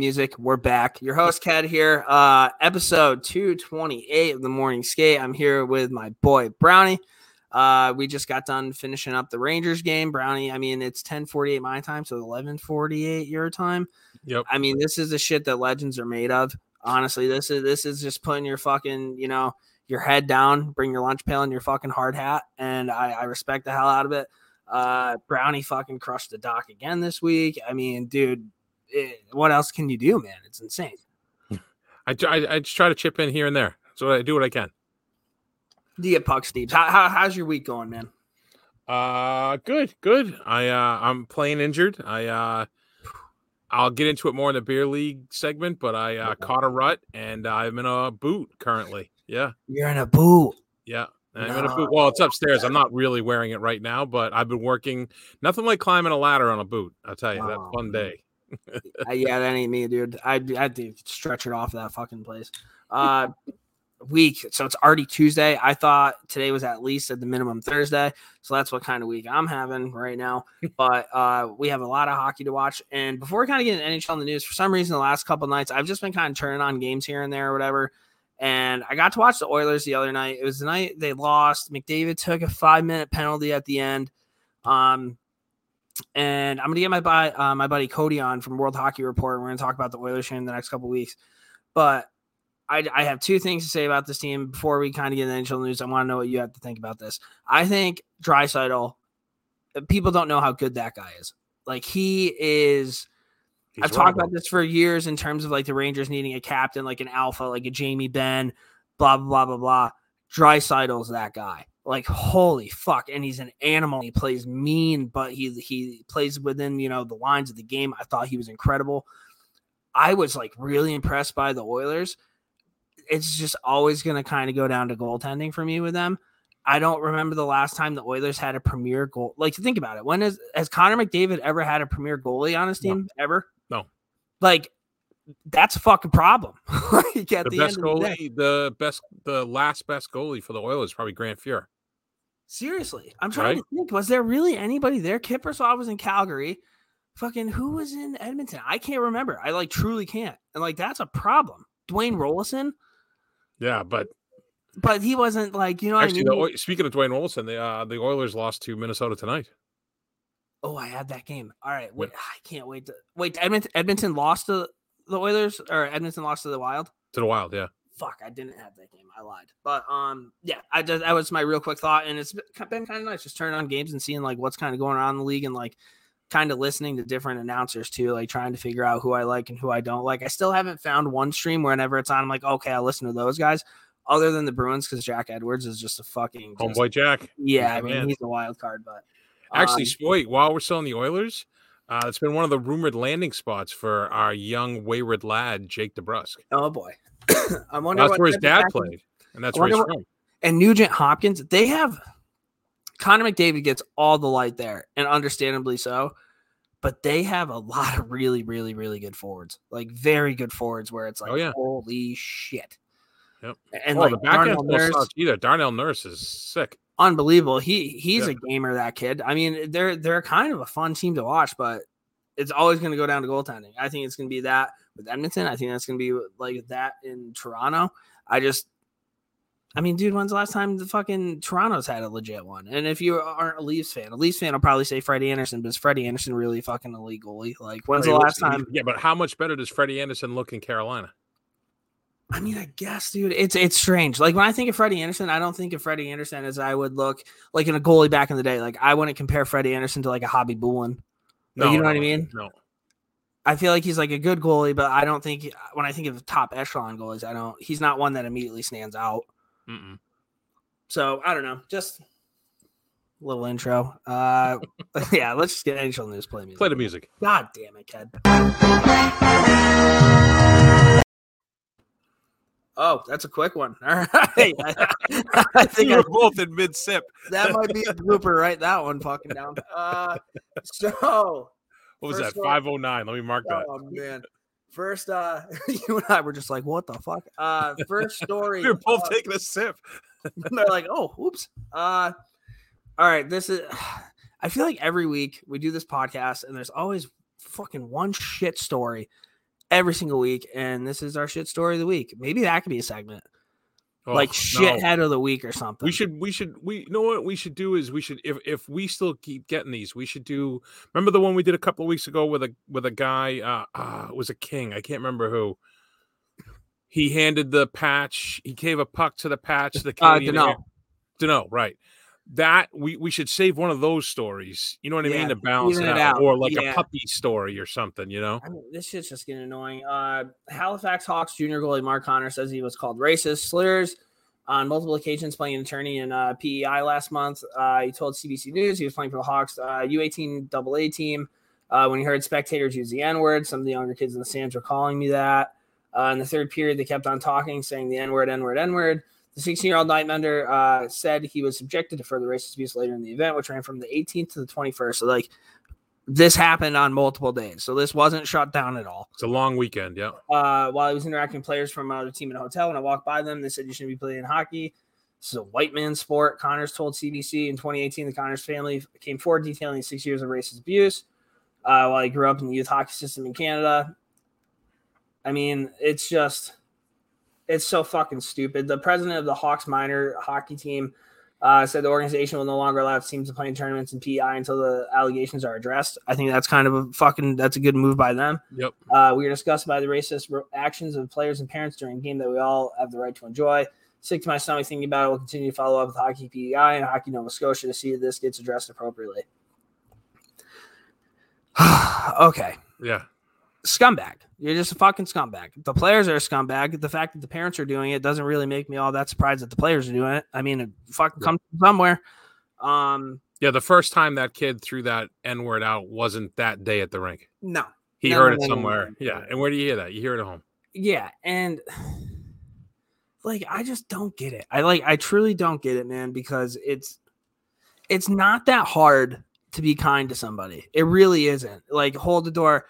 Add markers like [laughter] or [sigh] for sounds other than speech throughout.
music. We're back. Your host, Ked, here. Uh, episode 228 of the morning skate. I'm here with my boy Brownie. Uh, we just got done finishing up the Rangers game. Brownie, I mean, it's 1048 my time, so 1148 your time. Yep. I mean, this is the shit that legends are made of. Honestly, this is this is just putting your fucking, you know, your head down, bring your lunch pail and your fucking hard hat. And I, I respect the hell out of it. Uh, Brownie fucking crushed the dock again this week. I mean, dude, it, what else can you do, man? It's insane. I, I, I just try to chip in here and there. So I do what I can. Do you get puck, Steve? How, how, how's your week going, man? Uh, good, good. I uh, I'm playing injured. I uh, I'll get into it more in the beer league segment, but I uh, caught a rut and I'm in a boot currently. Yeah, You're in a boot. yeah. I'm in a boot. Well, it's upstairs. I'm not really wearing it right now, but I've been working. Nothing like climbing a ladder on a boot. I'll tell you, that Oh, fun man. day. [laughs] Uh, yeah, that ain't me, dude. I I stretch it off that fucking place. Uh, [laughs] week. So it's already Tuesday. I thought today was at least at the minimum Thursday. So that's what kind of week I'm having right now. [laughs] But uh, we have a lot of hockey to watch. And before we kind of get into NHL in the news, for some reason, the last couple nights, I've just been kind of turning on games here and there or whatever. And I got to watch the Oilers the other night. It was the night they lost. McDavid took a five minute penalty at the end. Um, and I'm gonna get my buddy, uh, my buddy Cody on from World Hockey Report. We're gonna talk about the Oilers here in the next couple weeks. But I, I have two things to say about this team before we kind of get into NHL news. I want to know what you have to think about this. I think Draisaitl, people don't know how good that guy is. Like he is. He's I've talked about this for years in terms of like the Rangers needing a captain, like an alpha, like a Jamie Benn, blah blah blah blah blah. Draisaitl's that guy. Like holy fuck, and he's an animal. He plays mean, but he he plays within you know the lines of the game. I thought he was incredible. I was like really impressed by the Oilers. It's just always going to kind of go down to goaltending for me with them. I don't remember the last time the Oilers had a premier goal. Like think about it. When has has Connor McDavid ever had a premier goalie on his No. team ever? No. Like that's a fucking problem. [laughs] like at the, the, best end of the day. goalie, the best, the last best goalie for the Oilers, probably Grant Fuhr. Seriously, I'm trying to think. Was there really anybody there? Kiprusoff was in Calgary. Fucking who was in Edmonton? I can't remember. I like truly can't. And like that's a problem. Dwayne Roloson, Yeah, but but he wasn't like you know actually, what I mean. Oi- speaking of Dwayne Olson, the uh, the Oilers lost to Minnesota tonight. oh, I had that game. All right, wait. I can't wait to wait. Edmonton, Edmonton lost to the Oilers, or Edmonton lost to the Wild. To the Wild, yeah. Fuck, I didn't have that game. I lied. But um, yeah, I just that was my real quick thought, and it's been kind of nice just turning on games and seeing like what's kind of going on in the league and like kind of listening to different announcers too, like trying to figure out who I like and who I don't like. I still haven't found one stream whenever it's on, I'm like, okay, I'll listen to those guys. Other than the Bruins, because Jack Edwards is just a fucking Homeboy Jack. Yeah, I mean man. he's a wild card, but Actually, um, wait, while we're still on the Oilers, uh, it's been one of the rumored landing spots for our young wayward lad, Jake DeBrusk. oh boy, [coughs] I wonder That's what where his dad played, and that's where he's from. and Nugent Hopkins, they have Connor McDavid gets all the light there, and understandably so. But they have a lot of really, really, really good forwards, like very good forwards, where it's like, Oh, yeah. holy shit. Yep. And oh, like the back Darnell end's no Nurse, either. Darnell Nurse is sick. Unbelievable. He he's Yeah. a gamer, that kid. I mean, they're they're kind of a fun team to watch, but it's always going to go down to goaltending. I think it's going to be that with Edmonton. I think that's going to be like that in Toronto. I just, I mean, dude, when's the last time the fucking Toronto's had a legit one? And if you aren't a Leafs fan, a Leafs fan will probably say Freddie Andersen, but is Freddie Andersen really fucking a league goalie? Like, when's the last he- time? Yeah, but how much better does Freddie Andersen look in Carolina? I mean, I guess, dude, it's it's strange. Like when I think of Freddie Andersen, I don't think of Freddie Andersen as I would look like in a goalie back in the day. Like I wouldn't compare Freddie Andersen to like a Hobby Bullen. Like, you know what I mean? No. I feel like he's like a good goalie, but I don't think when I think of top echelon goalies, I don't. He's not one that immediately stands out. Mm-mm. So I don't know. Just a little intro. Uh, [laughs] yeah, let's just get NHL news. Play music. Play the music. God damn it, kid. Oh, that's a quick one. [laughs] All right. [laughs] I think We I, were both in mid sip. that might be a [laughs] blooper. right? that one fucking down. Uh, so What was that? 509. Let me mark that. Oh man. First uh you and I were just like, what the fuck? Uh first story. we are both uh, taking a sip. and they're like, oh, oops. Uh all right, this is [sighs] I feel like every week we do this podcast and there's always fucking one shit story every single week, and this is our shit story of the week. Maybe that could be a segment, Oh, like no. shithead of the week or something. We should, we should, we you know what we should do is we should, if if we still keep getting these, we should do. Remember the one we did a couple of weeks ago with a with a guy, uh, uh it was a king. I can't remember who. He handed the patch. He gave a puck to the patch. The Uh, Canadian Deneau. Air- Deneau, right? That we we should save one of those stories. You know what I Yeah, mean to balance it out, out, or like yeah. a puppy story or something. You know. I mean, this shit's just getting annoying. Uh, Halifax Hawks junior goalie Mark Connor says he was called racist slurs on multiple occasions playing an attorney in uh, PEI last month. Uh, he told CBC News he was playing for the Hawks uh, U18 AA team. Uh, when he heard spectators use the N word, some of the younger kids in the stands were calling me that. Uh, in the third period, they kept on talking, saying the N word, N word, N word. The 16 year old netminder uh, said he was subjected to further racist abuse later in the event, which ran from the 18th to the 21st. So, like, this happened on multiple days. So, this wasn't shut down at all It's a long weekend. Yeah. uh, while I was interacting with players from another team in a hotel. When I walked by them, they said you shouldn't be playing hockey. This is a white man sport. Connors told CBC in 2018 the Connors family came forward detailing six years of racist abuse uh, while he grew up in the youth hockey system in Canada. I mean, it's just, it's so fucking stupid. The president of the Hawks minor hockey team uh, said the organization will no longer allow teams to play in tournaments in PI until the allegations are addressed. I think that's kind of a fucking, that's a good move by them. Yep. Uh, we were disgusted by the racist actions of players and parents during a game that we all have the right to enjoy. Sick to my stomach thinking about it. We'll continue to follow up with Hockey PEI and Hockey Nova Scotia to see if this gets addressed appropriately. [sighs] okay. Yeah. Scumbag. You're just a fucking scumbag. The players are a scumbag. The fact that the parents are doing it doesn't really make me all that surprised that the players are doing it. I mean, it fucking comes from somewhere. Um, Yeah. The first time that kid threw that N word out wasn't that day at the rink. no. He heard it somewhere. yeah. And where do you hear that? You hear it at home. yeah and [sighs] like i just don't get it i like i truly don't get it man because it's it's not that hard to be kind to somebody it really isn't like hold the door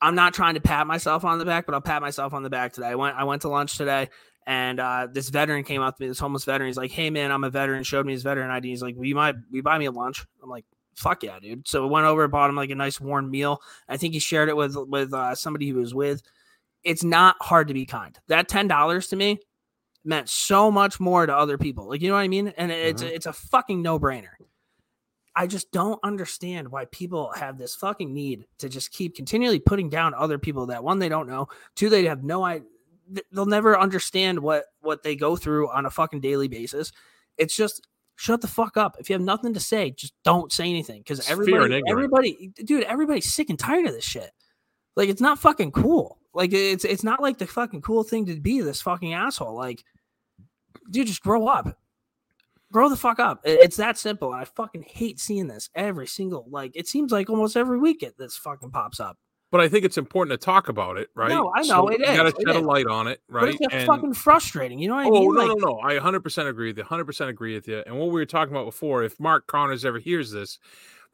i'm not trying to pat myself on the back but i'll pat myself on the back today i went i went to lunch today and uh, this veteran came up to me this homeless veteran he's like hey man i'm a veteran showed me his veteran id he's like will you, will you buy me a lunch i'm like fuck yeah dude so we went over and bought him like a nice warm meal i think he shared it with with uh, somebody he was with it's not hard to be kind. That ten dollars to me meant so much more to other people. Like you know what I mean? And it's Mhm. it's a fucking no brainer. I just don't understand why people have this fucking need to just keep continually putting down other people that one they don't know, two they have no idea. They'll never understand what what they go through on a fucking daily basis. It's just shut the fuck up. If you have nothing to say, just don't say anything because It's fear and everybody, everybody, dude, everybody's sick and tired of this shit. Like it's not fucking cool. Like it's it's not like the fucking cool thing to be this fucking asshole. Like, dude, just grow up. Grow the fuck up. It's that simple. And I fucking hate seeing this every single like it seems like almost every week it this fucking pops up. But I think it's important to talk about it, right? No, I know, it you gotta is, shed a light on it, But right? it's And- fucking frustrating. You know what I Oh mean? no, Like, no, no! I 100% agree with you. 100% agree with you. And what we were talking about before, if Mark Connors ever hears this,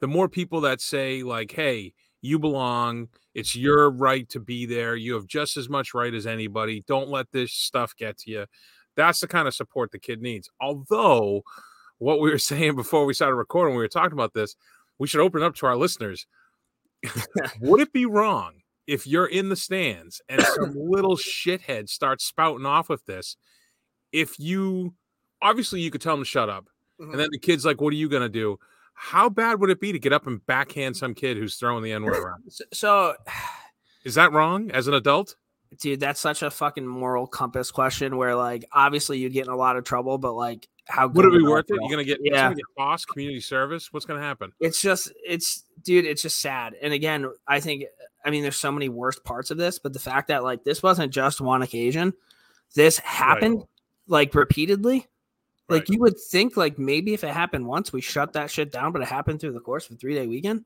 the more people that say like, "Hey, you belong. It's your right to be there. You have just as much right as anybody. Don't let this stuff get to you." That's the kind of support the kid needs. Although, what we were [laughs] saying before we started recording, we were talking about this. We should open it up to our listeners. [laughs] Would it be wrong if you're in the stands and some [coughs] little shithead starts spouting off with this? If you obviously you could tell him to shut up, Mhm. and then the kid's like, "What are you gonna do?" How bad would it be to get up and backhand some kid who's throwing the N word [coughs] around? so [sighs] Is that wrong as an adult? Dude, that's such a fucking moral compass question where like obviously you get in a lot of trouble, but like how Would it be worth it? You're gonna get, Yeah. gonna get community service. What's gonna happen? it's just it's dude it's just sad and again i think i mean there's so many worst parts of this but the fact that like this wasn't just one occasion this happened like repeatedly like Right. you would think like maybe if it happened once we shut that shit down but it happened through the course of a three day weekend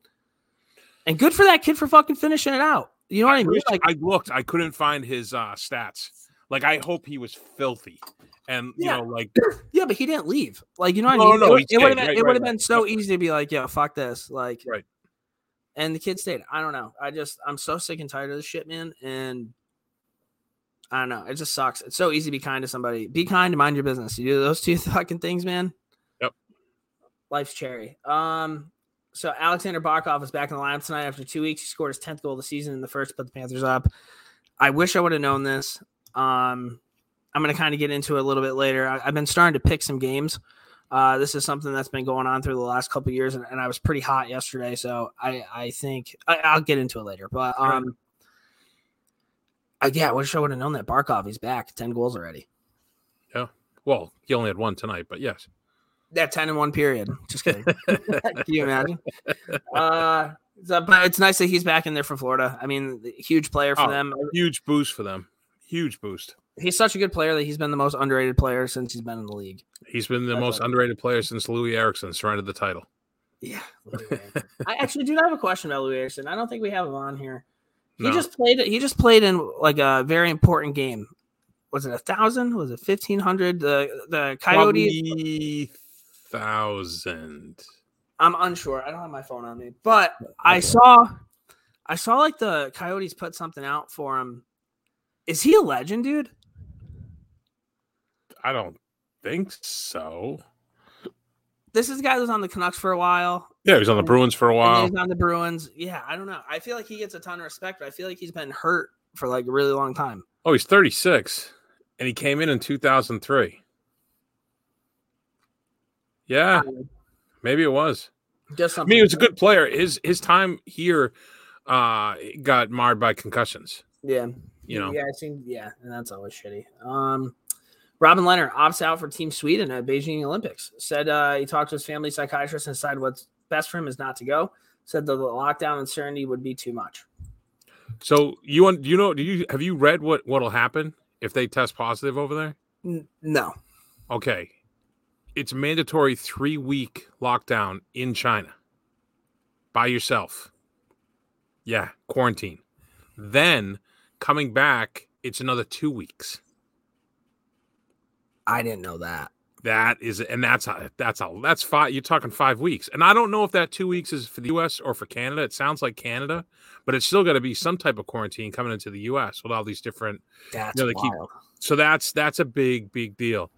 and good for that kid for fucking finishing it out you know what i mean like I looked, I couldn't find his uh, stats. Like I hope he was filthy, and you know, like [clears throat] yeah but he didn't leave like you know what i mean no, it, would- it would have been Right, it would right, been so easy to be like yo fuck this like Right. and the kid stayed. I don't know. I just I'm so sick and tired of this shit, man. And I don't know. It just sucks. It's so easy to be kind to somebody. Be kind to mind your business. You do those two [laughs] fucking things, man. Yep. Life's cherry. Um. So Aleksander Barkov is back in the lineup tonight after two weeks. He scored his tenth goal of the season in the first, put the Panthers up. I wish I would have known this. Um, I'm going to kind of get into it a little bit later. I, have been starting to pick some games. Uh, this is something that's been going on through the last couple years, and, and, I was pretty hot yesterday, so I I think I, will get into it later. But um, I, yeah, I wish I would have known that Barkov he's back, ten goals already. Yeah, well, he only had one tonight, but yes, that ten in one period. Just kidding. [laughs] [laughs] Can you imagine? Uh, so, but it's nice that he's back in there for Florida. I mean, huge player for oh, them. Huge boost for them. Huge boost he's such a good player that he's been the most underrated player since he's been in the league. He's been the That's most like, underrated player since Loui Eriksson surrendered the title. Yeah. I actually do have a question about Loui Eriksson. I don't think we have him on here. He no. just played he just played in like a very important game. Was it a thousand? Was it fifteen hundred? The the Coyotes thousand. I'm unsure. I don't have my phone on me, but okay. I saw I saw like the Coyotes put something out for him. Is he a legend, dude? I don't think so. This is a guy who's on the Canucks for a while. Yeah, he's on the Bruins for a while. He's on the Bruins. Yeah, I don't know. I feel like he gets a ton of respect, but I feel like he's been hurt for like a really long time. Oh, he's 36 and he came in in 2003. Yeah. Maybe it was. Just I mean, he was a good player. His his time here uh got marred by concussions. Yeah. You know. Yeah, I think yeah, and that's always shitty. Um Robin Lehner opts out for Team Sweden at Beijing Olympics. Said uh, he talked to his family psychiatrist and decided what's best for him is not to go. Said the lockdown uncertainty would be too much. So you want do you know do you have you read what what'll happen if they test positive over there? N- no. Okay. It's mandatory 3 week lockdown in China by yourself. Yeah, quarantine. Then coming back, it's another 2 weeks. I didn't know that. That is, and that's a, that's a, that's five. You're talking five weeks, and I don't know if that two weeks is for the U.S. or for Canada. It sounds like Canada, but it's still got to be some type of quarantine coming into the U.S. with all these different. That's you know, keep, so that's that's a big big deal.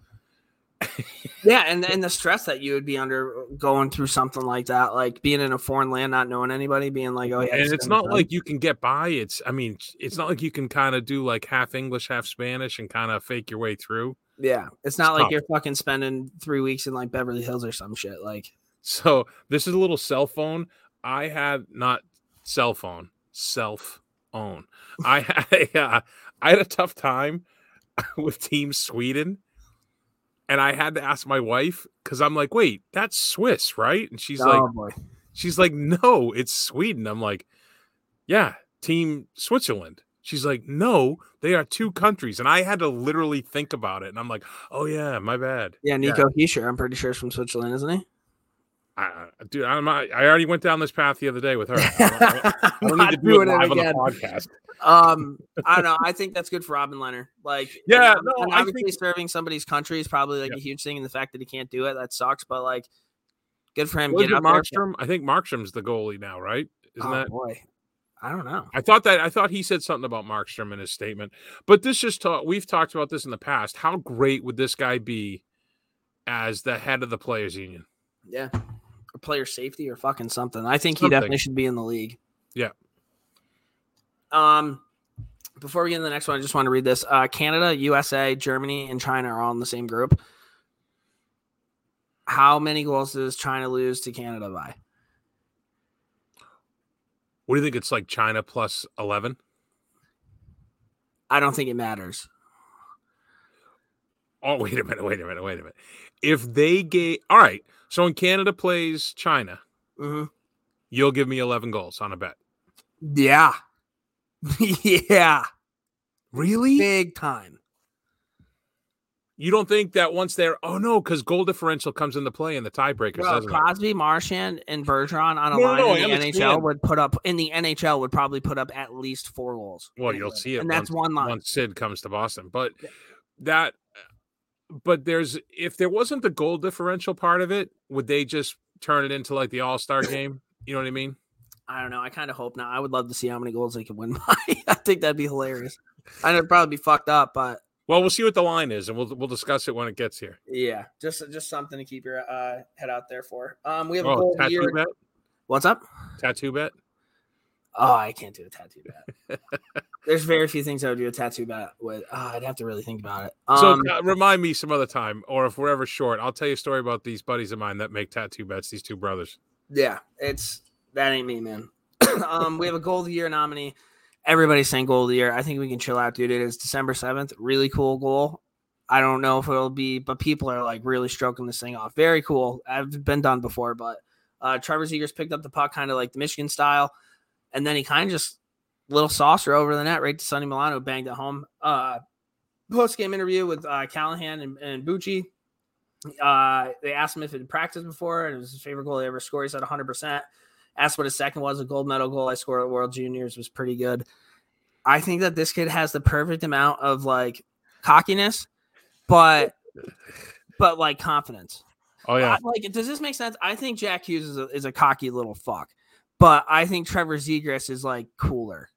Yeah, and and the stress that you would be under going through something like that, like being in a foreign land, not knowing anybody, being like, oh yeah, and it's not like you can get by. It's, I mean, it's not like you can kind of do like half English, half Spanish, and kind of fake your way through. Yeah, it's not it's like you're fucking spending three weeks in like Beverly Hills or some shit. Like, so this is a little cell phone. I had not cell phone, self own. I [laughs] had a, uh, I had a tough time [laughs] with Team Sweden, and I had to ask my wife because I'm like, wait, that's Swiss, right? And she's oh, like, boy. she's like, no, it's Sweden. I'm like, yeah, Team Switzerland. She's like, no, they are two countries. And I had to literally think about it. And I'm like, oh, yeah, my bad. Yeah, Nico yeah. Hischier, I'm pretty sure is from Switzerland, isn't he? I, dude, I'm, I already went down this path the other day with her. I don't, I [laughs] need to do it live on the podcast. um, I don't know. I think that's good for Robin Lehner. Like, [laughs] yeah, no, and obviously think... serving somebody's country is probably like yeah. a huge thing. And the fact that he can't do it, that sucks. But like, good for him. Get Markstrom. I think Markstrom's the goalie now, right? Isn't oh, that boy? I don't know. I thought that I thought he said something about Markstrom in his statement, but this just talk. We've talked about this in the past. How great would this guy be as the head of the players' union? Yeah, or player safety or fucking something. I think something. he definitely should be in the league. Yeah. Um, before we get into the next one, I just want to read this. Uh, Canada, USA, Germany, and China are all in the same group. How many goals does China lose to Canada by? What do you think? It's like China plus 11? I don't think it matters. Oh, [laughs] wait a minute, wait a minute, wait a minute. If they gave, all right, so when Canada plays China, mm-hmm. you'll give me 11 goals on a bet. Yeah. [laughs] yeah. Really? Big time. You don't think that once they're oh no, because goal differential comes into play in the tiebreakers, Crosby, it? Marchand, and Bergeron on a no, line no, in the NHL would put up in the NHL would probably put up at least four goals. Well, you'll see it, and that's one line. Once Sid comes to Boston, but that, but there's if there wasn't the goal differential part of it, would they just turn it into like the All Star [coughs] game? You know what I mean? I don't know. I kind of hope not. I would love to see how many goals they could win [laughs] by. I think that'd be hilarious. I would probably be fucked up, but well, we'll see what the line is, and we'll we'll discuss it when it gets here. Yeah, just just something to keep your uh, head out there for. Um, we have a oh, goal tattoo here. Bet? What's up? Tattoo bet. Oh, I can't do a tattoo bet. [laughs] There's very few things I would do a tattoo bet with. Oh, I'd have to really think about it. Um, so uh, remind me some other time, or if we're ever short, I'll tell you a story about these buddies of mine that make tattoo bets. These two brothers. yeah, it's that ain't me, man. [coughs] um, we have a goal of the year nominee. Everybody's saying goal of the year. I think we can chill out, dude. It is December seventh. Really cool goal. I don't know if it'll be, but people are like really stroking this thing off. Very cool. I've been done before, but uh, Trevor Zegras picked up the puck kind of like the Michigan style, and then he kind of just little saucer over the net right to Sonny Milano, banged it home. Uh, Post game interview with uh, Callahan and, and Bucci. Uh, they asked him if he'd practiced before, and it was his favorite goal he ever scored. He said 100%. Asked what his second was. A gold medal goal I scored at World Juniors was pretty good. I think that this kid has the perfect amount of like cockiness, but but like confidence. Oh yeah, I- like, does this make sense? I think Jack Hughes is a, is a cocky little fuck, but I think Trevor Zegras is like cooler,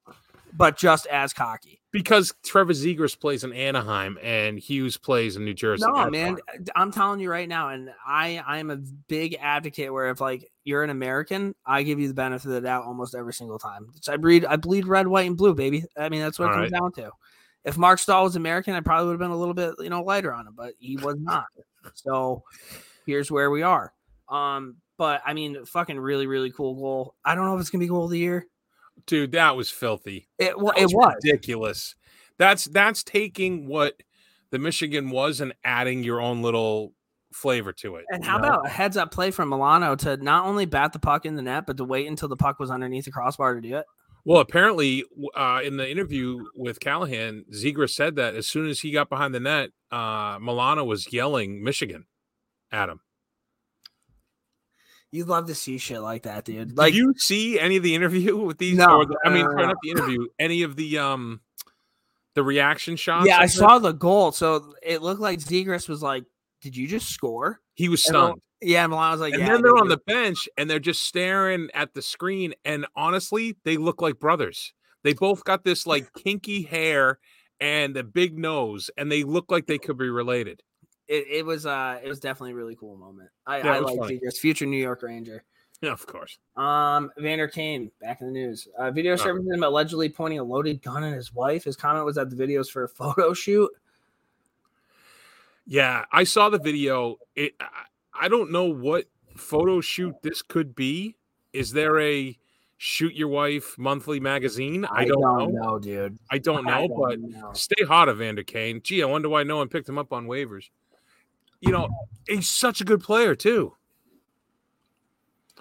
but just as cocky. because Trevor Zegras plays in Anaheim and Hughes plays in New Jersey. No, man. I'm telling you right now, and I I'm a big advocate where if like you're an American, I give you the benefit of the doubt almost every single time. I bleed I bleed red, white, and blue, baby. I mean that's what it All comes down to. If Marc Staal was American, I probably would have been a little bit you know lighter on him, but he was not. So here's where we are. Um, but I mean, fucking really really cool goal. I don't know if it's gonna be goal of the year. dude, that was filthy. It well, That it was. ridiculous. That's that's taking what the Michigan was and adding your own little flavor to it. And how know? about a heads up play from Milano to not only bat the puck in the net, but to wait until the puck was underneath the crossbar to do it? Well, apparently, uh, in the interview with Callahan, Zegras said that as soon as he got behind the net, uh, Milano was yelling Michigan at him. You'd love to see shit like that, dude. Did Like, you see any of the interview [laughs] with these? No, the- I mean, no, no. not the interview. Any of the um, the reaction shots? yeah, I saw the goal. So it looked like Zegras was like, "Did you just score?" He was stunned. Yeah, Milano was like, and "Yeah." then they're on the bench and they're just staring at the screen. And honestly, they look like brothers. They both got this like kinky hair and a big nose, and they look like they could be related. It, it was uh, it was definitely a really cool moment. I, Yeah, I like. Future New York Ranger. Yeah, of course. Um, Vander Kane back in the news. Uh, video Oh. surfaced him allegedly pointing a loaded gun at his wife. His comment was that the video videos for a [laughs] photo shoot. Yeah, I saw the video. It. I- I don't know what photo shoot this could be. Is there a shoot your wife monthly magazine? I, don't, know. dude. I don't I know, don't but know. stay hot, Evander Kane. Gee, I wonder why no one picked him up on waivers. You know, he's such a good player too.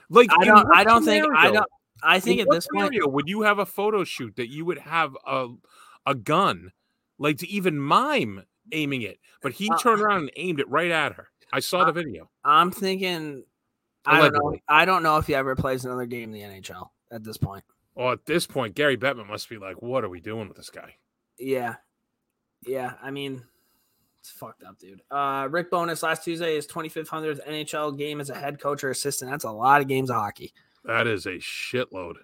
Like I don't. I don't think. I don't. I think in at this point, would you have a photo shoot that you would have a a gun, like to even mime aiming it, but he Uh, turned around and aimed it right at her. I saw the video. I'm thinking. I don't know. I don't know if he ever plays another game in the NHL at this point. Well, at this point, Gary Bettman must be like, "What are we doing with this guy?" Yeah, yeah. I mean, it's fucked up, dude. Uh, Rick Bowness last Tuesday his 2500th NHL game as a head coach or assistant. That's a lot of games of hockey. That is a shitload.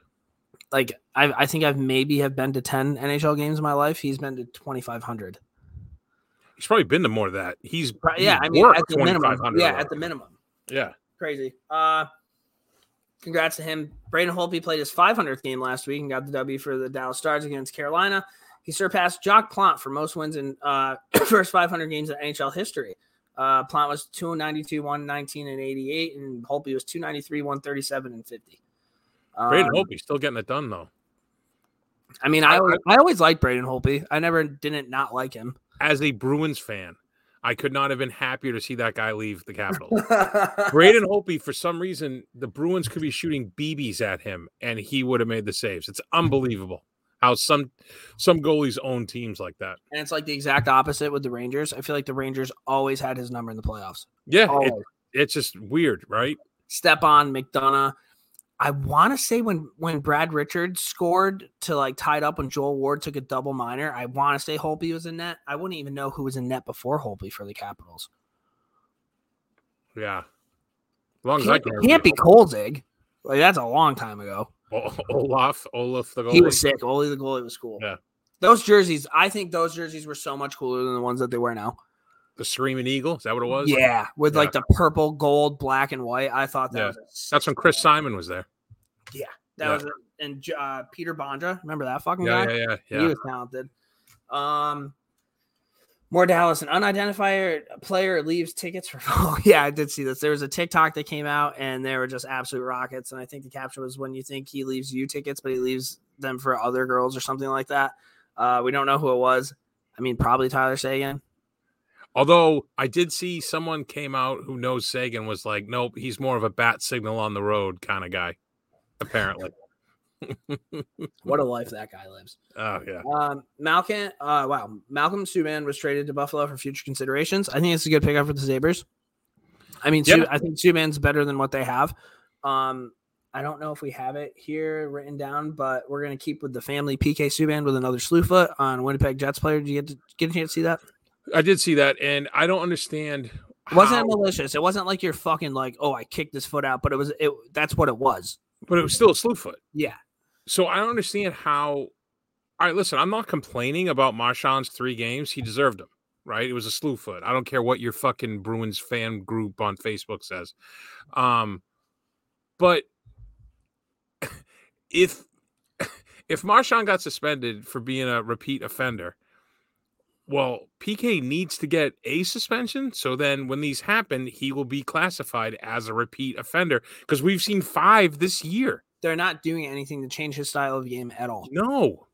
Like I, I think I've maybe have been to 10 NHL games in my life. He's been to 2500. He's probably been to more of that. He's Yeah, I mean at the minimum. Yeah, at the minimum. yeah. Crazy. Uh congrats to him. Braden Holtby played his 500th game last week and got the W for the Dallas Stars against Carolina. He surpassed Jacques Plante for most wins in uh [coughs] first 500 games in NHL history. Uh Plante was 292, 119, and 88, and Holtby was 293, 137, and 50. Braden Um, Holtby's still getting it done though. I mean, I, always, I always liked Braden Holtby. I never didn't not like him. As a Bruins fan, I could not have been happier to see that guy leave the Capitals. [laughs] Braden Holtby, for some reason, the Bruins could be shooting BBs at him, and he would have made the saves. It's unbelievable how some some goalies own teams like that. And it's like the exact opposite with the Rangers. I feel like the Rangers always had his number in the playoffs. Yeah, it, it's just weird, right? Stepan McDonagh. I want to say when when Brad Richards scored to like tied up when Joel Ward took a double minor, I want to say Holtby was in net. I wouldn't even know who was in net before Holtby for the Capitals. Yeah. As long as I Can't, can can't be. Kolzig. Like that's a long time ago. [laughs] Olaf, Olaf the goalie. He was sick. Olaf the goalie was cool. Yeah. Those jerseys, I think those jerseys were so much cooler than the ones that they wear now. the Screaming Eagle. Is that what it was? Yeah, with Yeah. like the purple, gold, black, and white. I thought that Yeah. was That's when Chris. Simon was there. Yeah. That Yeah. was and uh, Peter Bondra. Remember that fucking guy? yeah, yeah, yeah. He was talented. Um, more Dallas, an unidentified player leaves tickets for. [laughs] Oh yeah, I did see this. There was a TikTok that came out, and they were just absolute rockets. And I think the caption was, "When you think he leaves you tickets, but he leaves them for other girls or something like that." Uh, we don't know who it was. I mean, probably Tyler Seguin. Although I did see someone came out who knows Seguin was like, nope, he's more of a bat signal on the road kind of guy. Apparently. [laughs] What a life that guy lives. Oh yeah. Um, Malcolm, uh, wow, Malcolm Subban was traded to Buffalo for future considerations. I think it's a good pickup for the Sabres. I mean, Sub-. I think Subban's better than what they have. Um, I don't know if we have it here written down, but we're gonna keep with the family PK Subban with another slew foot on Winnipeg Jets player. Did you get to, get a chance to see that? I did see that, and I don't understand. It wasn't how- malicious. It wasn't like you're fucking like, oh, I kicked his foot out, but it was it. That's what it was. but it was still a slew foot. Yeah, So I don't understand how. All right, listen, I'm not complaining about Marchand's three games. He deserved them, right? It was a slew foot. I don't care what your fucking Bruins fan group on Facebook says. Um, but [laughs] if [laughs] if Marchand got suspended for being a repeat offender, well, PK needs to get a suspension. So then when these happen, he will be classified as a repeat offender because we've seen five this year. They're not doing anything to change his style of game at all. No.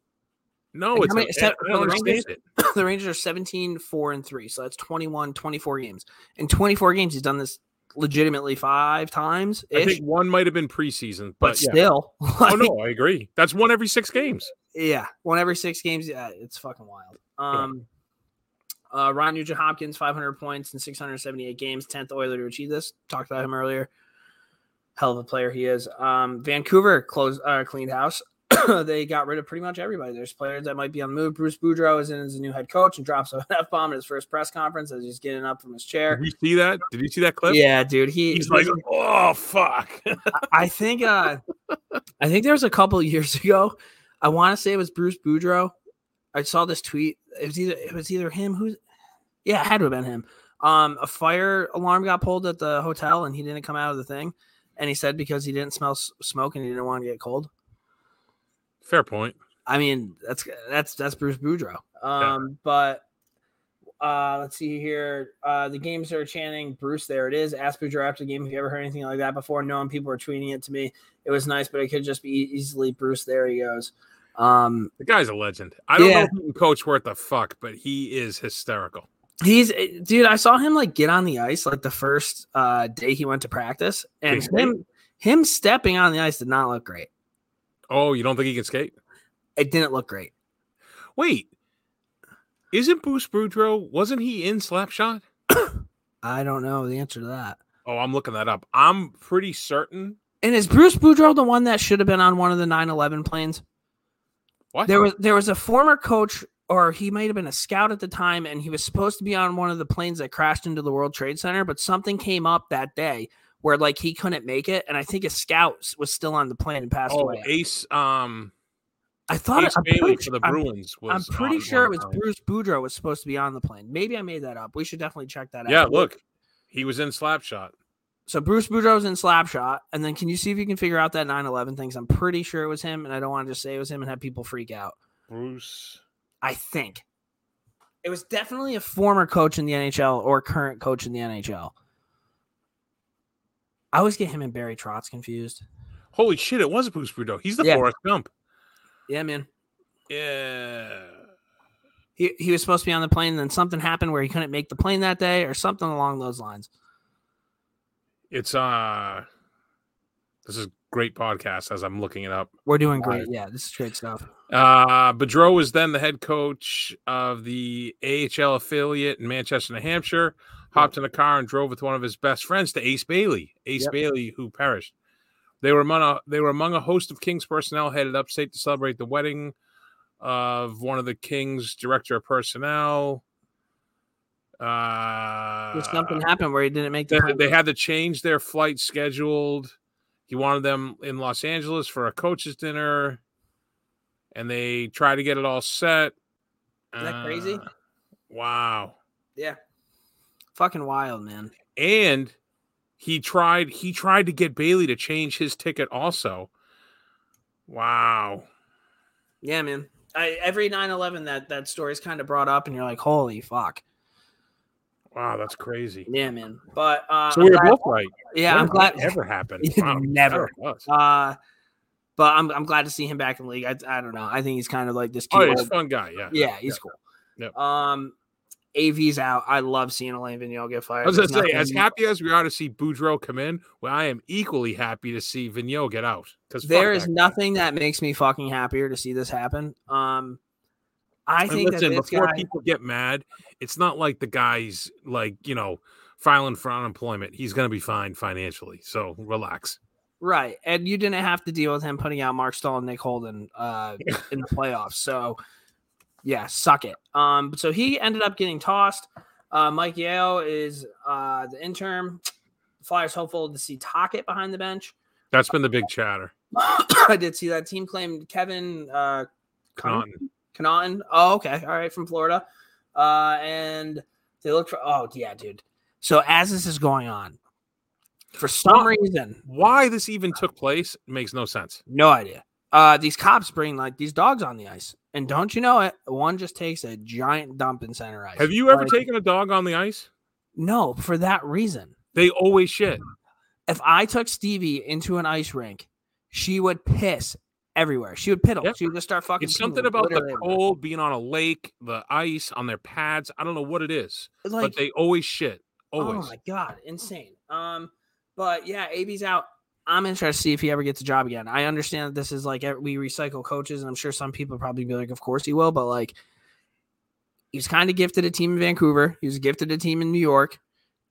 No, And it's many- a, se- I for don't the Rangers- it. [coughs] the Rangers are 17, 4, and 3. So that's 21, 24 games. In 24 games, he's done this legitimately five times. I think one might have been preseason, but but, yeah. still. [laughs] Oh no, I agree. That's one every six games. Yeah. One every six games. Yeah, it's fucking wild. Um, uh, Ron Nugent Hopkins, 500 points in 678 games, 10th Oiler to achieve this. Talked about him earlier. Hell of a player he is. Um, Vancouver closed, uh, cleaned house. [coughs] they got rid of pretty much everybody. There's players that might be on the move. Bruce Boudreau is in as a new head coach and drops [laughs] an F bomb at his first press conference as he's getting up from his chair. Did you see that? Did you see that clip? Yeah, dude. He, He's like, oh fuck. [laughs] I think uh I think there was a couple of years [laughs] ago. I want to say it was Bruce Boudreau. I saw this tweet. It was either it was either him who's yeah, it had to have been him. Um, a fire alarm got pulled at the hotel and he didn't come out of the thing. And he said because he didn't smell smoke and he didn't want to get cold. Fair point. I mean, that's that's that's Bruce Boudreau. Um, but uh, let's see here. Uh, the games are chanting Bruce. There it is. Ask Boudreau after the game if you ever heard anything like that before. Knowing people were tweeting it to me, it was nice, but it could just be easily Bruce. There he goes. Um, The guy's a legend. I don't Yeah. know if coach worth the fuck, but he is hysterical. He's eh, dude. I saw him like get on the ice like the first uh, day he went to practice, and him him stepping on the ice did not look great. Oh, you don't think he can skate? It didn't look great. Wait. Isn't Bruce Boudreau, wasn't he in Slapshot? [coughs] I don't know the answer to that. Oh, I'm looking that up. I'm pretty certain. And is Bruce Boudreau the one that should have been on one of the 9/11 planes? What? There was there was a former coach, or he might have been a scout at the time, and he was supposed to be on one of the planes that crashed into the World Trade Center, but something came up that day where like he couldn't make it, and I think a scout was still on the plane and passed oh, away. Ace um I thought Ace I'm Bailey pretty, for the I'm- Bruins I'm, pretty sure it was. Bruce Boudreau was supposed to be on the plane. Maybe I made that up. We should definitely check that out. Yeah, look. He was in Slapshot. So Bruce Boudreau's in Slapshot, and then can you see if you can figure out that 9/11 things? I'm pretty sure it was him, and I don't want to just say it was him and have people freak out. Bruce. I think it was definitely a former coach in the NHL or current coach in the NHL. I always get him and Barry Trotz confused. Holy shit, it was Bruce Boudreau. He's the Yeah. Forrest Gump. Yeah, man. Yeah. He, he was supposed to be on the plane, and then something happened where he couldn't make the plane that day, or something along those lines. It's uh this is great podcast as I'm looking it up. We're doing great. Yeah, this is great stuff. Uh Boudreau was then the head coach of the AHL affiliate in Manchester, New Hampshire. Hopped in a car and drove with one of his best friends to Ace Bailey. Ace Yep. Bailey, who perished. They were among a they were among a host of King's personnel headed upstate to celebrate the wedding of one of the King's director of personnel. Uh, something happened where he didn't make the they, they had to change their flight scheduled. He wanted them in Los Angeles for a coach's dinner, and they tried to get it all set. Is that crazy? Uh, Wow. yeah, fucking wild, man. And he tried he tried to get Bailey to change his ticket also. Wow. Yeah, man. I, every 9-11 that that story's kind of brought up, and you're like, holy fuck. Wow, that's crazy. Yeah, man. But uh, So we were both right. yeah, I'm glad. that ever happened. [laughs] Wow, never. Uh, but I'm I'm glad to see him back in the league. I, I don't know. I think he's kind of like this Oh, he's a fun guy. Yeah. yeah, he's cool. Yep. Um, AV's out. I love seeing Alain Vigneault get fired. I was gonna say, as happy as we are to see Boudreau come in, well, I am equally happy to see Vigneault get out. Because there is nothing that makes me fucking happier to see this happen. Um, I And think listen, that this before guy. people get mad, it's not like the guy's like you know filing for unemployment. He's going to be fine financially, so relax. Right. And you didn't have to deal with him putting out Marc Staal and Nick Holden uh, [laughs] in the playoffs. So, yeah, suck it. Um, so he ended up getting tossed. Uh, Mike Yeo is uh, the interim. Flyers hopeful to see Tocchet behind the bench. That's been the big chatter. [coughs] I did see that team claimed Kevin uh. Connauton. Oh, okay. All right. From Florida. Uh, and they look for, oh, yeah, dude. So as this is going on, for some reason, Why this even took place makes no sense. No idea. Uh, these cops bring like these dogs on the ice, and don't you know it? One just takes a giant dump in center ice. Have you ever Like, taken a dog on the ice? No, for that reason. They always shit. If I took Stevie into an ice rink, she would piss everywhere. She would piddle. Yeah. She would just start fucking. It's something about the literally everywhere. cold, being on a lake, the ice on their pads. I don't know what it is, Like, but they always shit. oh my god, insane. Um, but yeah, AV's out. I'm interested to see if he ever gets a job again. I understand that this is like we recycle coaches, and I'm sure some people probably be like, of course he will, but like he's kind of gifted a team in Vancouver. He was gifted a team in New York,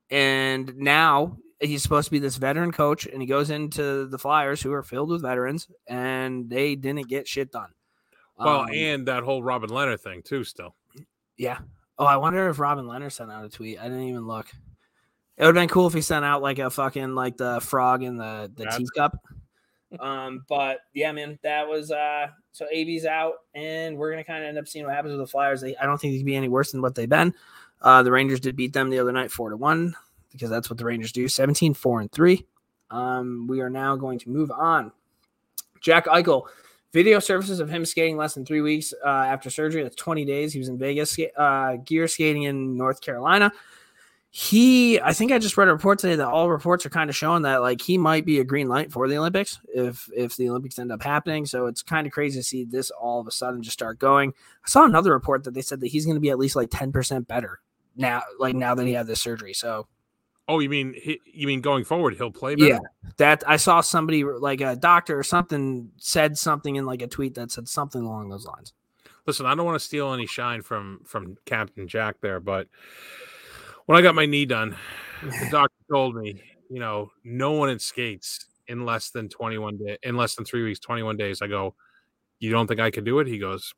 and now he's supposed to be this veteran coach, and he goes into the Flyers, who are filled with veterans, and they didn't get shit done. well, Um, and that whole Robin Lehner thing too. Still, yeah. Oh, I wonder if Robin Lehner sent out a tweet. I didn't even look. It would have been cool if he sent out like a fucking like the frog in the the That's- teacup. Um, but yeah, man, that was uh so AV's out, and we're gonna kind of end up seeing what happens with the Flyers. They, I don't think they can be any worse than what they've been. Uh, the Rangers did beat them the other night four to one because that's what the Rangers do 17 4 and 3. Um, we are now going to move on. Jack Eichel, video services of him skating less than three weeks uh, after surgery. That's 20 days. He was in Vegas, uh, gear skating in North Carolina. He, I think I just read a report today that all reports are kind of showing that like he might be a green light for the Olympics if if the Olympics end up happening. So it's kind of crazy to see this all of a sudden just start going. I saw another report that they said that he's going to be at least like 10% better now, like now that he had this surgery. So oh, you mean he, you mean going forward he'll play? Better? yeah, that I saw somebody like a doctor or something said something in like a tweet that said something along those lines. Listen, I don't want to steal any shine from from Captain Jack there, but when I got my knee done, the [laughs] doctor told me, you know, no one in skates in less than 21 days, in less than three weeks, 21 days. I go, you don't think I could do it? He goes,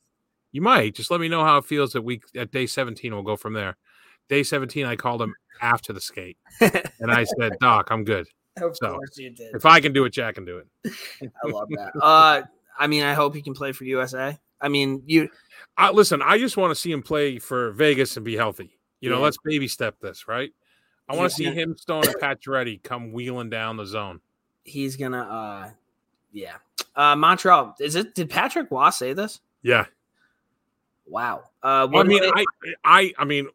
you might. Just let me know how it feels at week at day 17. We'll go from there. Day 17, I called him after the skate, [laughs] and I said, Doc, I'm good. Of So, course you did. If I can do it, Jack can do it. [laughs] I love that. Uh, I mean, I hope he can play for USA. I mean, you I, listen, I just want to see him play for Vegas and be healthy. You know, Yeah. let's baby step this, right? I want to see him, Stone, and Pacioretty come wheeling down the zone. he's gonna. uh Yeah. Uh Montreal. Is it? Did Patrick Roy say this? Yeah. Wow. Well, Uh, I mean, I, I, I mean,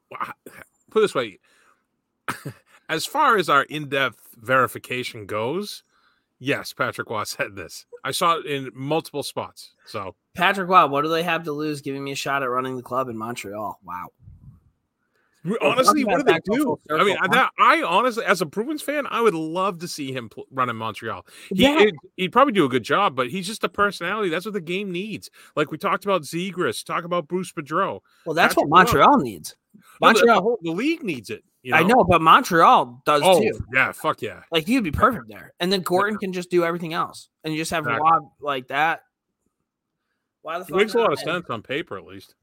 put this way: [laughs] as far as our in-depth verification goes, yes, Patrick Roy said this. I saw it in multiple spots. So Patrick Roy. What do they have to lose? Giving me a shot at running the club in Montreal. Wow. Honestly, what do they do? I mean, that, I honestly, as a Bruins fan, I would love to see him pl- run in Montreal. He, Yeah. he'd, he'd probably do a good job, but he's just a personality. That's what the game needs. Like we talked about Zegras, talk about Bruce Boudreau. Well, that's what. Montreal needs. No, the- Montreal. the, whole, the league needs it. You know? I know, but Montreal does Oh too. yeah, fuck yeah. Like he'd be perfect there, and then Gorton can just do everything else, and you just have Exactly. Roy like that. Why the It makes a lot of sense on paper, at least.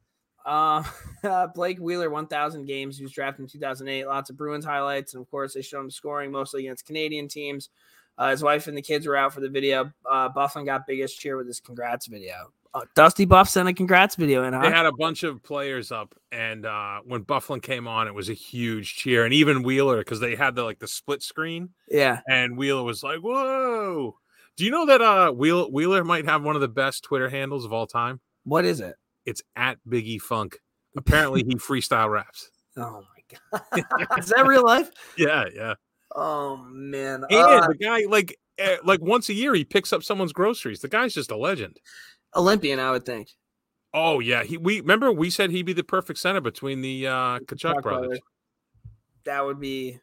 Uh, [laughs] Blake Wheeler, 1,000 games. He was drafted in 2008. Lots of Bruins highlights. And of course, they showed him scoring mostly against Canadian teams. Uh, his wife and the kids were out for the video. Uh, Byfuglien got biggest cheer with his congrats video. Uh, Dusty Buff sent a congrats video in, They had a bunch of players up, and uh, when Byfuglien came on, it was a huge cheer, and even Wheeler because they had the like the split screen, yeah. and Wheeler was like, "Whoa!" Do you know that uh Wheel- Wheeler might have one of the best Twitter handles of all time? What is it? It's at Biggie Funk. Apparently, he freestyle raps. [laughs] Oh my god, [laughs] is that real life? Yeah, yeah. Oh man, And Uh, the guy, like, eh, like once a year, he picks up someone's groceries. The guy's just a legend. Olympian, I would think. Oh yeah, he. We remember we said he'd be the perfect center between the uh Tkachuk brothers. brothers. That would be.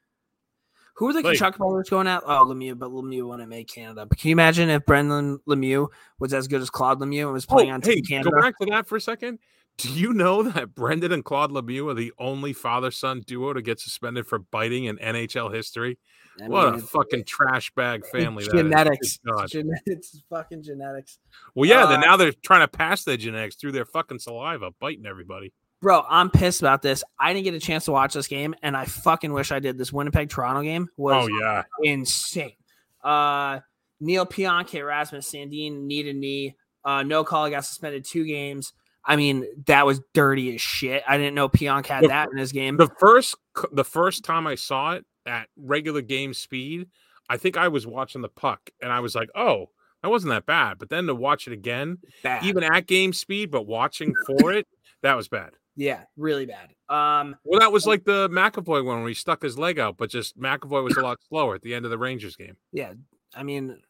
Who are the Like- Tkachuk going at? Oh, Lemieux, but Lemieux wouldn't make Canada. But can you imagine if Brendan Lemieux was as good as Claude Lemieux and was Oh, playing on hey, Team go Canada? back to that for a second. Do you know that Brendan and Claude Lemieux are the only father-son duo to get suspended for biting in NHL history? I what mean, a fucking trash bag family genetics. Genetics. It's fucking genetics. Well, yeah, then Uh, now they're trying to pass their genetics through their fucking saliva, biting everybody. Bro, I'm pissed about this. I didn't get a chance to watch this game, and I fucking wish I did. This Winnipeg Toronto game was Oh yeah, insane. Uh, Neil Pionk, Rasmus Sandin, knee to knee. Uh, no call, got suspended two games. I mean, that was dirty as shit. I didn't know Pionk had The- that in his game. the first the first time I saw it at regular game speed, I think I was watching the puck, and I was like, "Oh, that wasn't that bad." But then to watch it again, bad. even at game speed, but watching for it, that was bad. Yeah, really bad. Um, Well, that was like the McAvoy one where he stuck his leg out, but just McAvoy was a lot slower at the end of the Rangers game. yeah, I mean,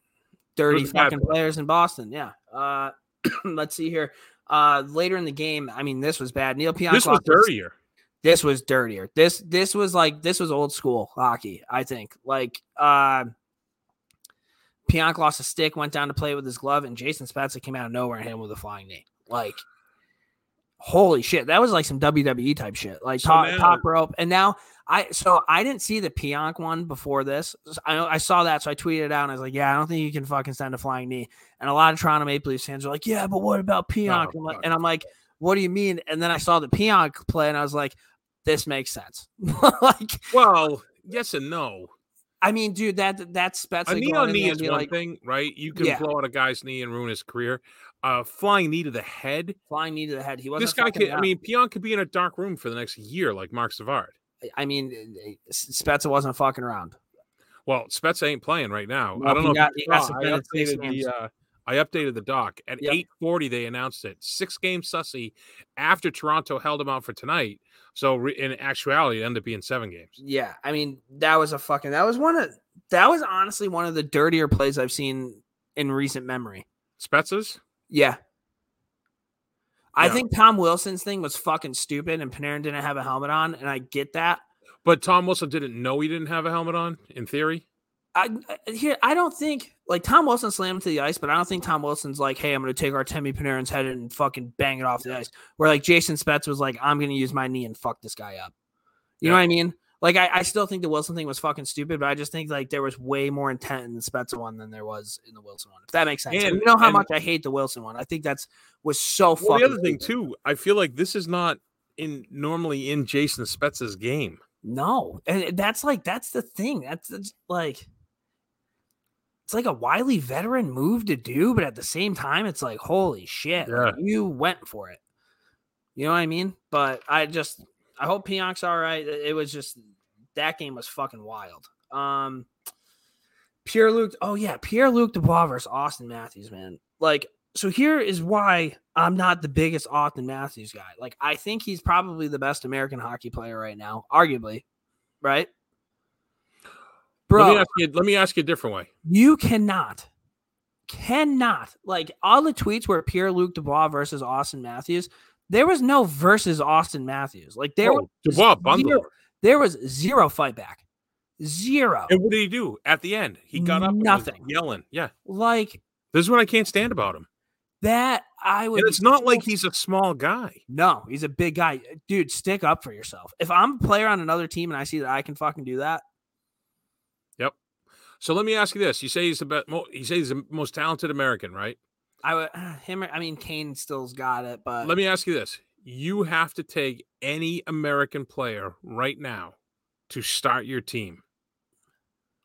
dirty a bad fucking players in Boston. Yeah. Uh, [clears throat] let's see here. Uh, later in the game, I mean, this was bad. Neil Pionk. This was dirtier. this was dirtier. This this was like this was old school hockey. I think like uh, Pionk lost a stick, went down to play with his glove, and Jason Spezza came out of nowhere and hit him with a flying knee. Like, holy shit, that was like some WWE type shit. Like So top, now- top rope, and now I so I didn't see the Pionk one before this. I I saw that, so I tweeted it out and I was like, yeah, I don't think you can fucking send a flying knee. And a lot of Toronto Maple Leafs fans are like, yeah, but what about Pionk? I'm like- fuck. and I'm like, what do you mean? And then I saw the Pionk play, and I was like, this makes sense. [laughs] like, Well, yes and no. I mean, dude, that that's Spezza A knee on knee is one like thing, right? You can Yeah. blow out a guy's knee and ruin his career. Uh, flying knee to the head. flying knee to the head. He wasn't. This guy could. I mean, Pion could be in a dark room for the next year, like Marc Savard. I mean, uh, Spezza wasn't fucking around. Well, Spets ain't playing right now. No, I don't know. got- if you got saw, I updated the. Uh, I updated the doc at Yep. eight forty. They announced it. Six game sussy after Toronto held him out for tonight. So re- in actuality, it ended up being seven games. Yeah, I mean, that was a fucking. That was one of. That was honestly one of the dirtier plays I've seen in recent memory. Spetzes. Yeah. I Yeah. think Tom Wilson's thing was fucking stupid, and Panarin didn't have a helmet on, and I get that. But Tom Wilson didn't know he didn't have a helmet on. In theory, I here I don't think like Tom Wilson slammed to the ice, but I don't think Tom Wilson's like, hey, I'm gonna take Artemi Panarin's head and fucking bang it off the ice. Where like Jason Spetz was like, I'm gonna use my knee and fuck this guy up. You know what I mean? Like I, I still think the Wilson thing was fucking stupid, but I just think like there was way more intent in the Spetz one than there was in the Wilson one. If that makes sense. And, you know how much I hate the Wilson one. I think that's was so well, fucking the other thing stupid. too, I feel like this is not in normally in Jason Spetz's game. No, and that's like that's the thing. That's, that's like it's like a wily veteran move to do, but at the same time, it's like holy shit, like, you went for it. You know what I mean? But I just I hope Pionk's all right. It it was just that game was fucking wild. Um, Pierre Luc. Oh yeah, Pierre Luc Dubois versus Auston Matthews, man. Like, so here is why I'm not the biggest Auston Matthews guy. Like, I think he's probably the best American hockey player right now, arguably, right? Let me Bro, ask you. Let me ask you a different way. you cannot, cannot like all the tweets where Pierre Luc Dubois versus Auston Matthews. There was no versus Auston Matthews. Like there, was Dubois zero, there was zero fight back, zero. And what did he do at the end? He got up, Nothing. yelling. Yeah, Like this is what I can't stand about him. that, I would. And it's not so like he's a small guy. No, he's a big guy. Dude, stick up for yourself. If I'm a player on another team and I see that I can fucking do that, So let me ask you this: You say he's the best. He says he's the most talented American, right? I would [sighs] him I mean Kane still's got it, but Let me ask you this: You have to take any American player right now to start your team.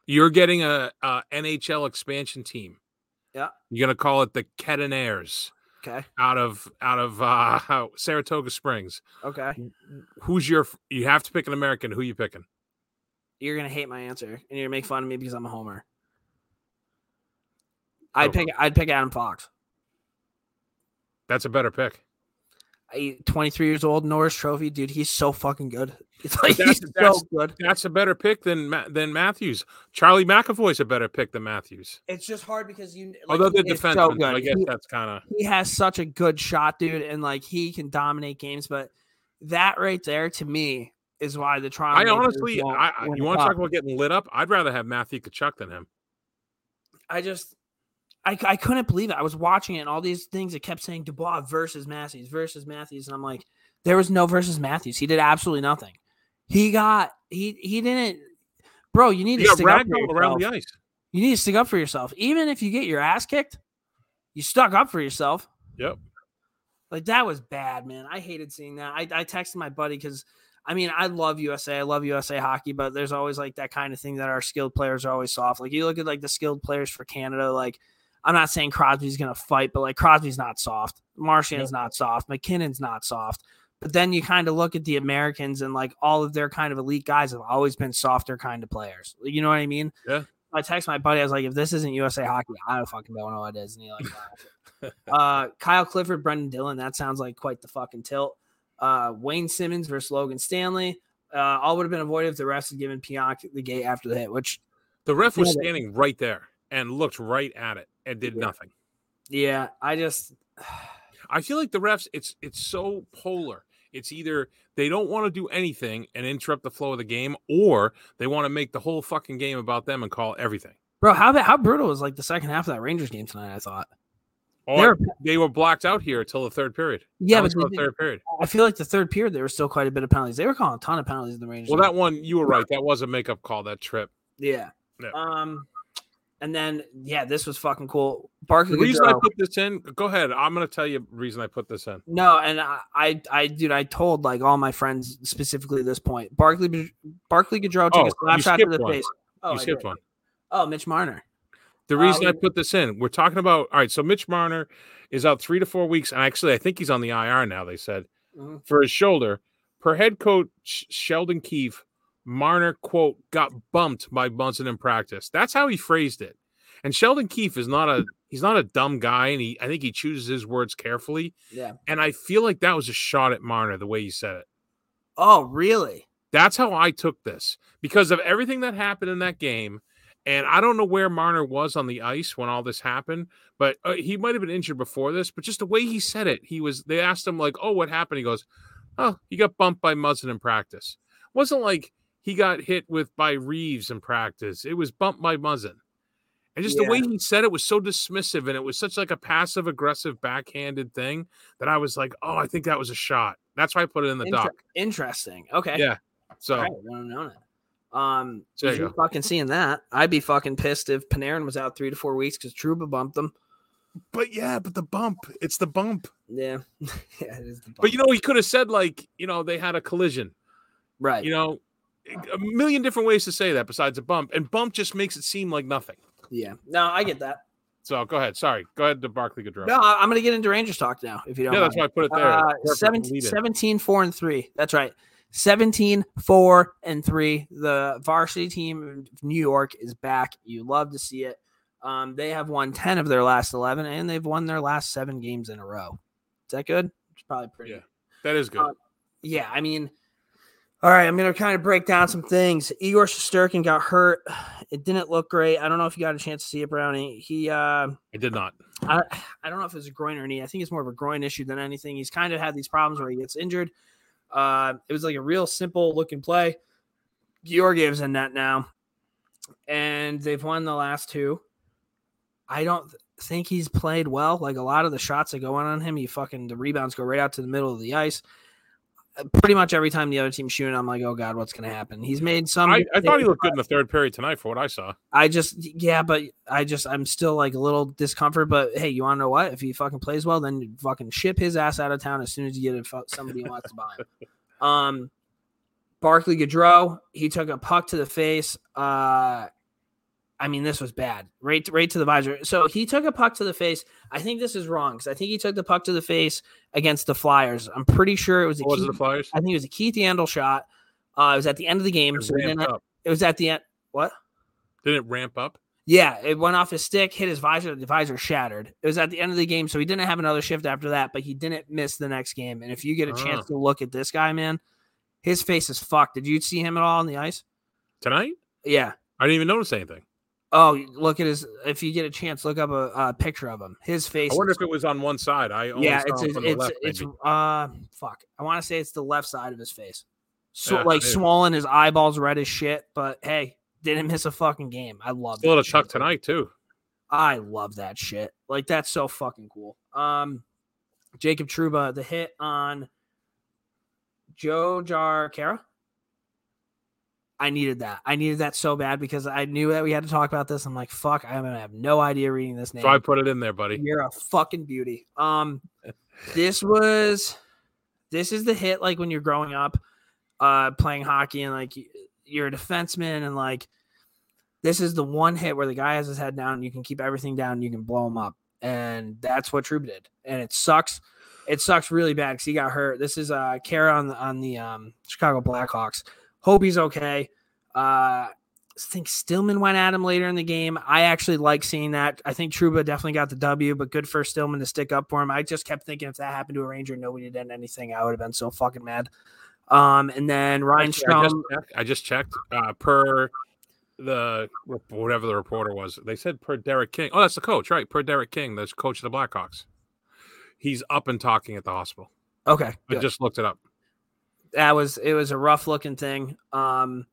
You're getting a, a NHL expansion team. Yeah. You're gonna call it the Ketenaires okay. out of out of uh, [laughs] Saratoga Springs. Okay. Who's your? You have to pick an American. Who you picking? You're gonna hate my answer and you're gonna make fun of me because I'm a homer. Oh, I'd Okay. pick I'd pick Adam Fox. That's a better pick. I, 23 years old, Norris Trophy, dude. He's so fucking good. [laughs] It's like that's- he's that's- so good. That's a better pick than than Matthews. Charlie McAvoy's a better pick than Matthews. It's just hard because you. Like, Although they're it's defensemen, so so. I guess He- that's kind of he has such a good shot, dude, and like he can dominate games. But that right there, to me, is why the Toronto. I honestly, I, I- you want to talk about getting lit up? I'd rather have Matthew Tkachuk than him. I just, I, I couldn't believe it. I was watching it, and all these things it kept saying Dubois versus Matthews versus Matthews, and I'm like, there was no versus Matthews. He did absolutely nothing. He got he he didn't, bro. You need You to stick up for ragdoll around yourself. the ice. You need to stick up for yourself, even if you get your ass kicked. You stuck up for yourself. Yep. Like that was bad, man. I hated seeing that. I, I texted my buddy because I mean I love USA. I love USA hockey, but there's always like that kind of thing that our skilled players are always soft. Like you look at like the skilled players for Canada, like I'm not saying Crosby's gonna fight, but like Crosby's not soft. Marchand's not soft. MacKinnon's not soft. But then you kind of look at the Americans and like all of their kind of elite guys have always been softer kind of players. You know what I mean? Yeah. I text my buddy. I was like, if this isn't USA hockey, I don't fucking know what it is. And he like, [laughs] uh, Kyle Clifford, Brendan Dillon. That sounds like quite the fucking tilt. Uh, Wayne Simmonds versus Logan Stanley. Uh, all would have been avoided if the refs had given Pionk the gate after the hit, which, The ref was standing right there and looked right at it and did Yeah. nothing. yeah, I just, [sighs] I feel like the refs, it's it's so polar. It's either they don't want to do anything and interrupt the flow of the game, or they want to make the whole fucking game about them and call everything. bro, how how brutal was like the second half of that Rangers game tonight? I thought. Or They're- they were blocked out here until the third period. Yeah, but the third period. I feel like the third period there was still quite a bit of penalties. They were calling a ton of penalties in the Rangers. Well, that one you were right. That was a makeup call. That trip. yeah. Yeah. Um, and then yeah, this was fucking cool. Barclay. The reason I put this in, go ahead. I'm going to tell you the reason I put this in. No, and I, I, I, dude, I told like all my friends specifically at this point. Barclay, Barclay Goodrow took Oh, a slap shot to the one. face. Oh, you I skipped did. one. Oh, Mitch Marner. The Uh, reason I put this in, we're talking about. All right, so Mitch Marner is out three to four weeks, and actually, I think he's on the IR now. They said Mhm. for his shoulder. Per head coach Sheldon Keefe, Marner quote got bumped by Muzzin in practice. That's how he phrased it. And Sheldon Keefe is not a he's not a dumb guy, and he I think he chooses his words carefully. Yeah. And I feel like that was a shot at Marner the way he said it. Oh, really? That's how I took this because of everything that happened in that game. And I don't know where Marner was on the ice when all this happened, but uh, he might have been injured before this. But just the way he said it, he was. They asked him like, "Oh, what happened?" He goes, "Oh, he got bumped by Muzzin in practice." wasn't like he got hit with by Reaves in practice. It was bumped by Muzzin. And just the way he said it was so dismissive, and it was such like a passive aggressive backhanded thing that I was like, "Oh, I think that was a shot." That's why I put it in the Inter- doc. Interesting. Okay. Yeah. So right, I have known it. Um, There you you're fucking seeing that, I'd be fucking pissed if Panarin was out three to four weeks because Trouba bumped them. But yeah, but the bump, it's the bump. Yeah, [laughs] yeah, it is the But you know, he could have said like, you know, they had a collision. right? You know, a million different ways to say that besides a bump, and bump just makes it seem like nothing. yeah. No, I get that. So go ahead. Sorry, go ahead to Barclay Goodrow. No, I'm gonna get into Rangers talk now. If you don't, yeah, that's why I put it there. Uh, 17, 17, 4 and 3. That's right. 17, 4 and 3. The varsity team of New York is back. You love to see it. Um, they have won 10 of their last 11, and they've won their last seven games in a row. Is that good? It's probably pretty Yeah. That is good. Uh, Yeah, I mean, all right, I'm going to kind of break down some things. Igor Shesterkin got hurt. It didn't look great. I don't know if you got a chance to see it, Brownie. He, uh, I did not. I, I don't know if it's a groin or knee. I think it's more of a groin issue than anything. He's kind of had these problems where he gets injured. Uh, it was like a real simple looking play. Georgiev's in net now, and they've won the last two. I don't think he's played well. Like a lot of the shots that go in on him, he fucking the rebounds go right out to the middle of the ice. Pretty much every time the other team's shooting, I'm like, oh god, what's gonna happen? He's made some. I, I thought he looked good in the third period tonight for what I saw. I just yeah, but I just I'm still like a little discomfort. But hey, you want to know what? If he fucking plays well, then you fucking ship his ass out of town as soon as you get a, somebody who wants to buy him. [laughs] Um, Barclay Goodrow, he took a puck to the face. Uh, I mean, this was bad. Right, right to the visor. So he took a puck to the face. I think this is wrong because I think he took the puck to the face against the Flyers. I'm pretty sure it was a What was it Keith, the Flyers? I think it was a Keith Yandle shot. Uh, it was at the end of the game. It So up. it was at the end. What? Did it ramp up? Yeah, it went off his stick, hit his visor. The visor shattered. It was at the end of the game, so he didn't have another shift after that. But he didn't miss the next game. And if you get a chance Ah. to look at this guy, man, his face is fucked. Did you see him at all on the ice? Tonight, Yeah. I didn't even notice anything. Oh, look at his. If you get a chance, look up a, a picture of him. His face. I wonder if it was on one side. I yeah, saw it's it it's the it's, left, it's uh fuck. I want to say it's the left side of his face. So Yeah, like swollen, his eyeballs red as shit. But hey, didn't miss a fucking game. I love still that at chuck shit. tonight too. I love that shit. Like that's so fucking cool. Um, Jacob Trouba, the hit on Joe Jar Jarcara. I needed that. I needed that so bad because I knew that we had to talk about this. I'm like, fuck, I am going to have no idea reading this name. So I put it in there, buddy. You're a fucking beauty. Um, [laughs] this was, this is the hit like when you're growing up, uh, playing hockey and like you're a defenseman and like, this is the one hit where the guy has his head down. And you can keep everything down. You can blow him up, and that's what Trouba did. And it sucks. It sucks really bad because he got hurt. This is uh Khaira on the on the um Chicago Blackhawks. Hope he's okay. Uh, I think Stillman went at him later in the game. I actually like seeing that. I think Trouba definitely got the W, but good for Stillman to stick up for him. I just kept thinking if that happened to a Ranger, and nobody did anything, I would have been so fucking mad. Um, and then Ryan Actually, I just Strome. checked, I just checked uh, per the whatever the reporter was. They said per Derek King. Oh, that's the coach, right? Per Derek King, that's coach of the Blackhawks. He's up and talking at the hospital. Okay, I good. just looked it up. That was it was a rough looking thing. Um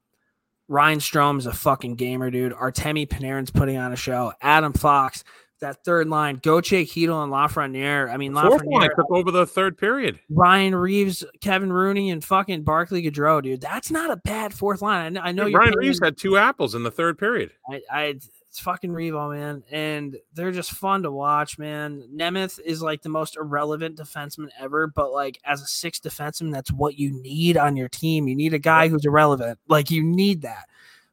Ryan Strome's a fucking gamer, dude. Artemi Panarin's putting on a show. Adam Fox, that third line, Goche, Chytil, and Lafreniere. I mean, Fourth Lafreniere, took over the third period. Ryan Reaves, Kevin Rooney, and fucking Barclay Goodrow, dude. That's not a bad fourth line. I know, I know you're Brian Reaves had two apples in the third period. I, I it's fucking Revo, man, and they're just fun to watch, man. Nemeth is like the most irrelevant defenseman ever, but like as a sixth defenseman, that's what you need on your team. You need a guy who's irrelevant. Like you need that.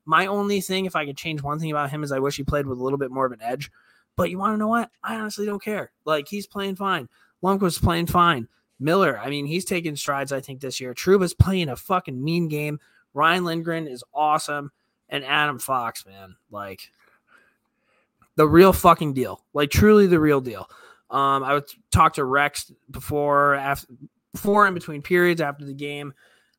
My only thing, if I could change one thing about him, is I wish he played with a little bit more of an edge. But you want to know what? I honestly don't care. Like he's playing fine. Lundkvist's playing fine. Miller, I mean, he's taking strides. I think this year. Trouba's playing a fucking mean game. Ryan Lindgren is awesome, and Adam Fox, man, like the real fucking deal, like truly the real deal. Um, I would talk to Rex before, after, before and between periods after the game.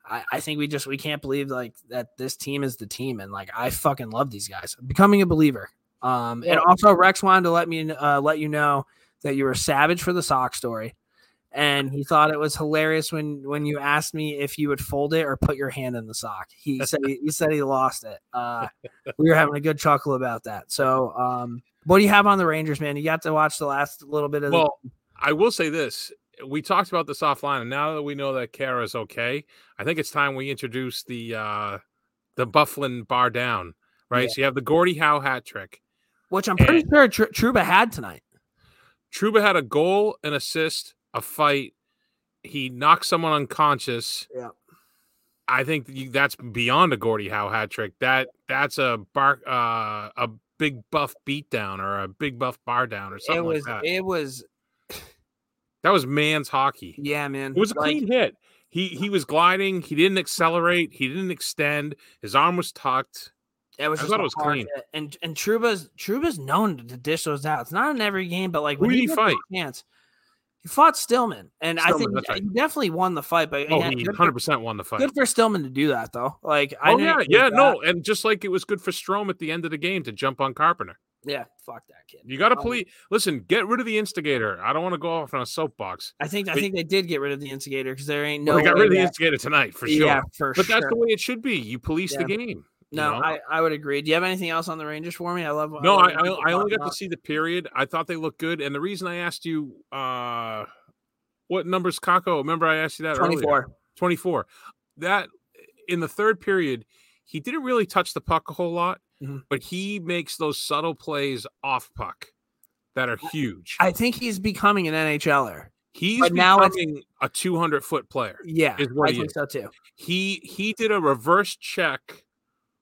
I, I think we just we can't believe like that this team is the team, and like I fucking love these guys. I'm becoming a believer. Um, and also Rex wanted to let me uh, let you know that you were savage for the sock story, and he thought it was hilarious when when you asked me if you would fold it or put your hand in the sock. He said he, he said he lost it. Uh, [laughs] we were having a good chuckle about that. So, um, what do you have on the Rangers, man? You got to watch the last little bit of the Well, I will say this. We talked about this offline, and now that we know that Khaira is okay, I think it's time we introduce the uh the Byfuglien bar down. Right. Yeah. So you have the Gordie Howe hat trick. which I'm pretty and- sure Tr- Trouba had tonight. Trouba had a goal, an assist, a fight. He knocks someone unconscious. Yeah. I think that's beyond a Gordie Howe hat trick. That that's a bar uh, a big buff beatdown or a big buff bar down or something It was like that. it was that was man's hockey. yeah, man. It was a Like, clean hit. He he was gliding. He didn't accelerate. He didn't extend. His arm was tucked. It was I just thought it was clean. hit. And and Trouba's Trouba's known to dish those out. It's not in every game, but like Who when he fight? Chance, he fought Stillman, and I think right. he definitely won the fight. But Oh, yeah, he hundred percent won the fight. good for Stillman to do that though. Like I Oh yeah, yeah, that- no, and just like it was good for Strome at the end of the game to jump on Carpenter. yeah, fuck that kid. You got to Um, police. Listen, get rid of the instigator. I don't want to go off on a soapbox. I think I think they did get rid of the instigator because there ain't no. No, they got rid of the instigator tonight for sure. Yeah, for but sure. that's the way it should be. You police Yeah. the game. You no, know? I, I would agree. Do you have anything else on the Rangers for me? I love. no, love I, I, I only got to see the period. I thought they looked good, and the reason I asked you, uh what numbers, Kakko? Remember, I asked you that earlier. 24. 24. That in the third period, he didn't really touch the puck a whole lot, Mhm. but he makes those subtle plays off puck that are huge. I think he's becoming an NHLer. He's but now a 200 foot player. Yeah, Is what I he think is. so too. He he did a reverse check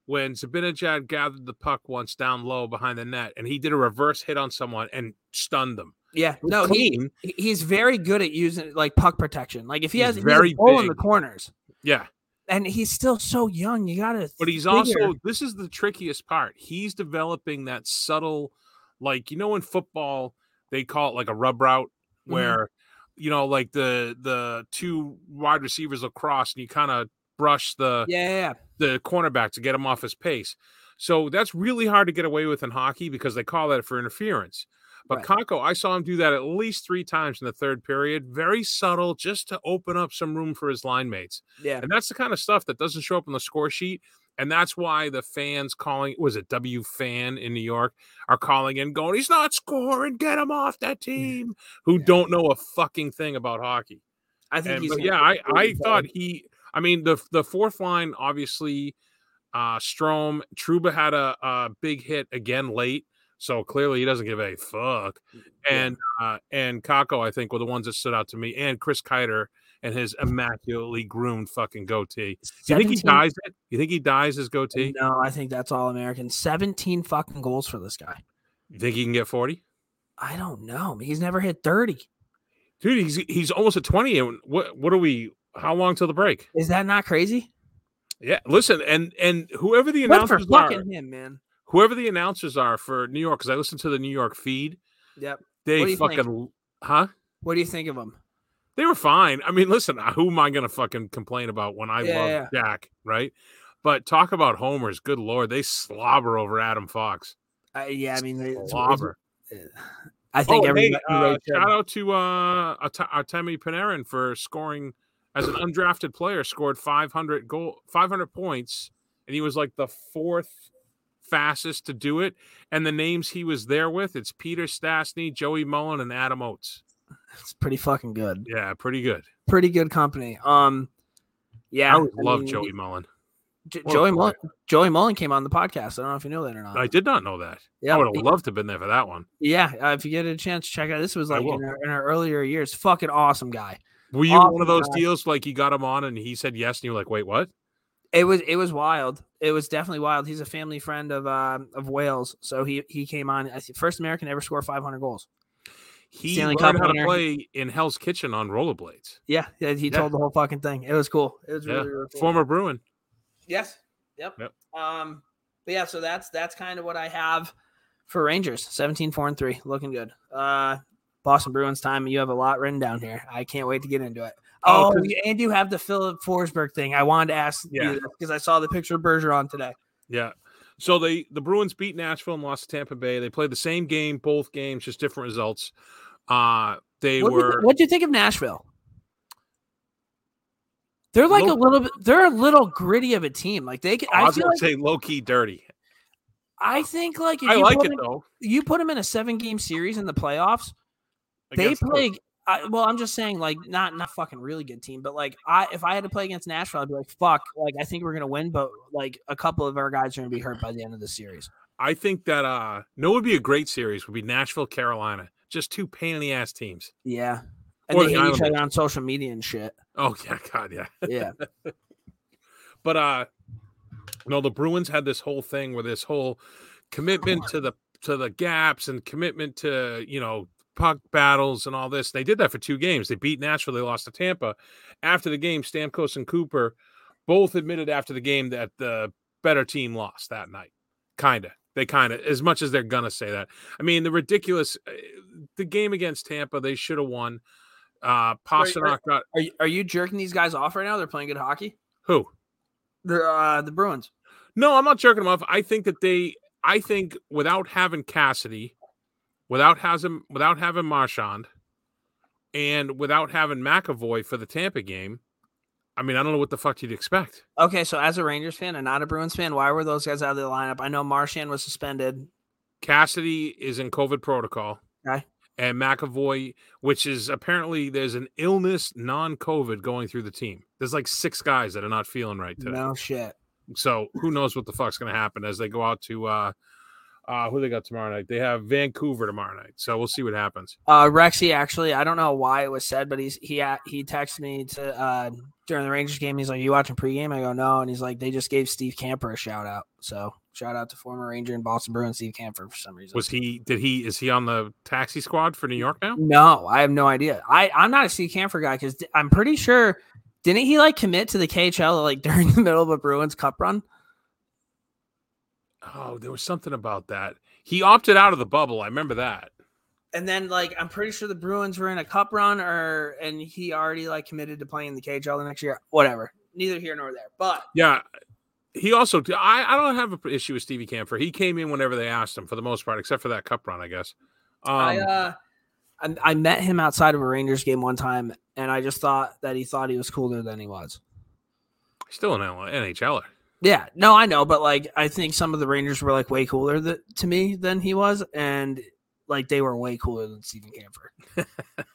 when Zibanejad gathered the puck once down low behind the net, and he did a reverse hit on someone and stunned them. Yeah, no, he, clean. he- he's very good at using like puck protection. Like if he He's has very goal in the corners. Yeah. and he's still so young. You gotta. But he's figure- also this is the trickiest part. He's developing that subtle, like you know, in football they call it like a rub route, Mhm. where you know, like the the two wide receivers across and you kind of brush the yeah, yeah, yeah. The cornerback to get him off his pace. So that's really hard to get away with in hockey because they call that for interference. But Right. Kakko, I saw him do that at least three times in the third period, very subtle, just to open up some room for his line mates. yeah. And that's the kind of stuff that doesn't show up on the score sheet. And that's why the fans calling was it W fan in New York are calling in, going, He's not scoring, get him off that mm. team, who Yeah. don't know a fucking thing about hockey. I think And, he's. yeah, I, I thought he I mean the the fourth line, obviously, uh Strome, Trouba had a, a big hit again late. So clearly he doesn't give a fuck. And uh and Kakko, I think, were the ones that stood out to me, and Chris Kreider and his immaculately groomed fucking goatee. You think he dyes it? You think he dyes his goatee? No, I think that's all American. Seventeen fucking goals for this guy. You think he can get 40? I don't know. He's never hit thirty. Dude, he's he's almost at 20. And what what are we how long till the break? Is that not crazy? Yeah, listen, and and whoever the announcers are, fucking him, man. whoever the announcers are for New York, because I listen to the New York feed, Yep. They you think? fucking huh? What do you think of them? They were fine. I mean, listen, uh, who am I gonna fucking complain about when I Yeah, love yeah. Jack, right? But talk about homers, good lord, they slobber over Adam Fox. Uh, yeah, I mean, it's- it's- Slobber. I think oh, every hey, uh, shout out to uh, Art- Artemi Panarin for scoring as an undrafted player, scored 500 goal, 500 points, and he was like the fourth fastest to do it. And the names he was there with, it's Peter Stastny, Joey Mullen, and Adam Oates. It's pretty fucking good. Yeah, pretty good. Pretty good company. Um, yeah, I I love mean, Joey Mullen. J- Joey. Mullen. Joey Mullen came on the podcast. I don't know if you know that or not. I did not know that. yeah, I would have loved to have been there for that one. yeah. Uh, if you get a chance, check out. This was like in our, in our earlier years. Fucking awesome guy. Were you one of those guy. deals like you got him on and he said yes, and you were like, wait, what? It was it was wild. It was definitely wild. He's a family friend of uh, of Wales, so he he came on. First American ever score 500 goals. He Stanley learned Cup how to play in Hell's Kitchen on rollerblades. Yeah, yeah, he Yeah. told the whole fucking thing. It was cool. It was Yeah, really, really cool. former Bruin. Yes. Yep. Yep. Um, but yeah, so that's that's kind of what I have for Rangers. 17, 4 and 3. Looking good. Uh Boston Bruins time. You have a lot written down here. I can't wait to get into it. Oh, Oh, and you have the Filip Forsberg thing. I wanted to ask Yeah. you because I saw the picture of Bergeron today. Yeah. So they the Bruins beat Nashville and lost to Tampa Bay. They played the same game, both games, just different results. Uh they What were what do you think of Nashville? They're like Low- a little bit. They're a little gritty of a team. Like they, can, I I was gonna like say low key dirty. I think like if I you like it though. you put them in a seven game series in the playoffs, they play. I, well, I'm just saying, like, not not fucking really good team, but like, I if I had to play against Nashville, I'd be like, fuck, like, I think we're gonna win, but like, a couple of our guys are gonna be hurt by the end of the series. I think that uh no would be a great series would be Nashville, Carolina. Just two pain in the ass teams. Yeah, and Or they the hate each other on social media and shit. Oh yeah, God, yeah. Yeah, [laughs] But uh no, the Bruins had this whole thing where this whole commitment to the to the gaps and commitment to, you know, puck battles and all this. They did that for two games. They beat Nashville, they lost to Tampa. After the game, Stamkos and Cooper both admitted after the game that the better team lost that night. Kinda. They kind of, as much as they're gonna say that. I mean, the ridiculous, uh, the game against Tampa, they should have won. Uh, Pastrnak got are you, are you jerking these guys off right now? They're playing good hockey. who? The uh, the Bruins. No, I'm not jerking them off. I think that they, I think without having Cassidy, without having without having Marchand, and without having McAvoy for the Tampa game, I mean, I don't know what the fuck you'd expect. Okay, so as a Rangers fan and not a Bruins fan, why were those guys out of the lineup? I know Marchand was suspended. Cassidy is in COVID protocol. Okay. And McAvoy, which is apparently there's an illness, non-COVID, going through the team. There's like six guys that are not feeling right today. No shit. So who knows what the fuck's going to happen as they go out to uh, uh, who they got tomorrow night? They have Vancouver tomorrow night. So we'll see what happens. Uh, Rexy actually, I don't know why it was said, but he's he a- he texted me to uh during the Rangers game. He's like, "You watching pregame?" I go, "No," and he's like, "They just gave Steve Kampfer a shout out." So shout out to former Ranger and Boston Bruin Steve Kampfer for some reason. Was he? Did he? Is he on the taxi squad for New York now? No, I have no idea. I I'm not a Steve Kampfer guy because I'm pretty sure Didn't he like commit to the KHL like [laughs] during the middle of a Bruins Cup run? Oh, there was something about that. He opted out of the bubble. I remember that. And then like I'm pretty sure the Bruins were in a cup run or and he already like committed to playing the KHL the next year. Whatever. Neither here nor there. But yeah, he also I, I don't have an issue with Stevie Kampfer. He came in whenever they asked him for the most part, except for that cup run, I guess. Um, I uh I, I met him outside of a Rangers game one time, and I just thought that he thought he was cooler than he was. Still an NHLer. Yeah, no, I know, but like I think some of the Rangers were like way cooler th- to me than he was, and like they were way cooler than Stephen Kampfer. [laughs]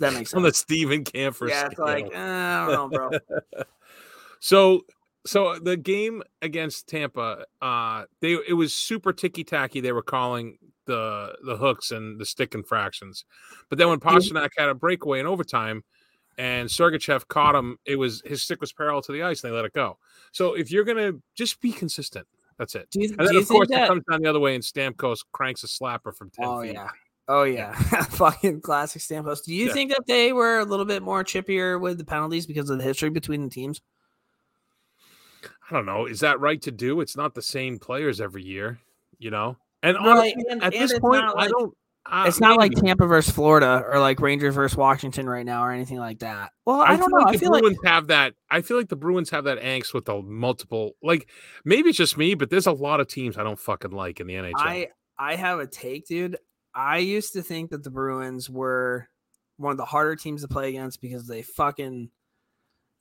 that makes sense. On the Stephen Kampfer. Yeah, it's like eh, I don't know, bro. [laughs] so, so the game against Tampa, uh, they it was super ticky tacky. They were calling the the hooks and the stick infractions, but then when Pastrnak had a breakaway in overtime and Sergachev caught him, it was his stick was parallel to the ice and they let it go. So if you're gonna just be consistent, that's it. You, and then of course that... it comes down the other way and Stamkos cranks a slapper from 10 oh, feet. Yeah. Oh yeah. [laughs] Fucking classic Stamkos. Do you yeah. think that they were a little bit more chippier with the penalties because of the history between the teams? I don't know. Is that right to do? It's not the same players every year, you know? And honestly, and, at and this point, like, I don't uh, it's not maybe. like Tampa versus Florida or like Rangers versus Washington right now or anything like that. Well, I, I don't know. Like I feel Bruins like have that. I feel like the Bruins have that angst with the multiple. Like maybe it's just me, but there's a lot of teams I don't fucking like in the NHL. I I have a take, dude. I used to think that the Bruins were one of the harder teams to play against because they fucking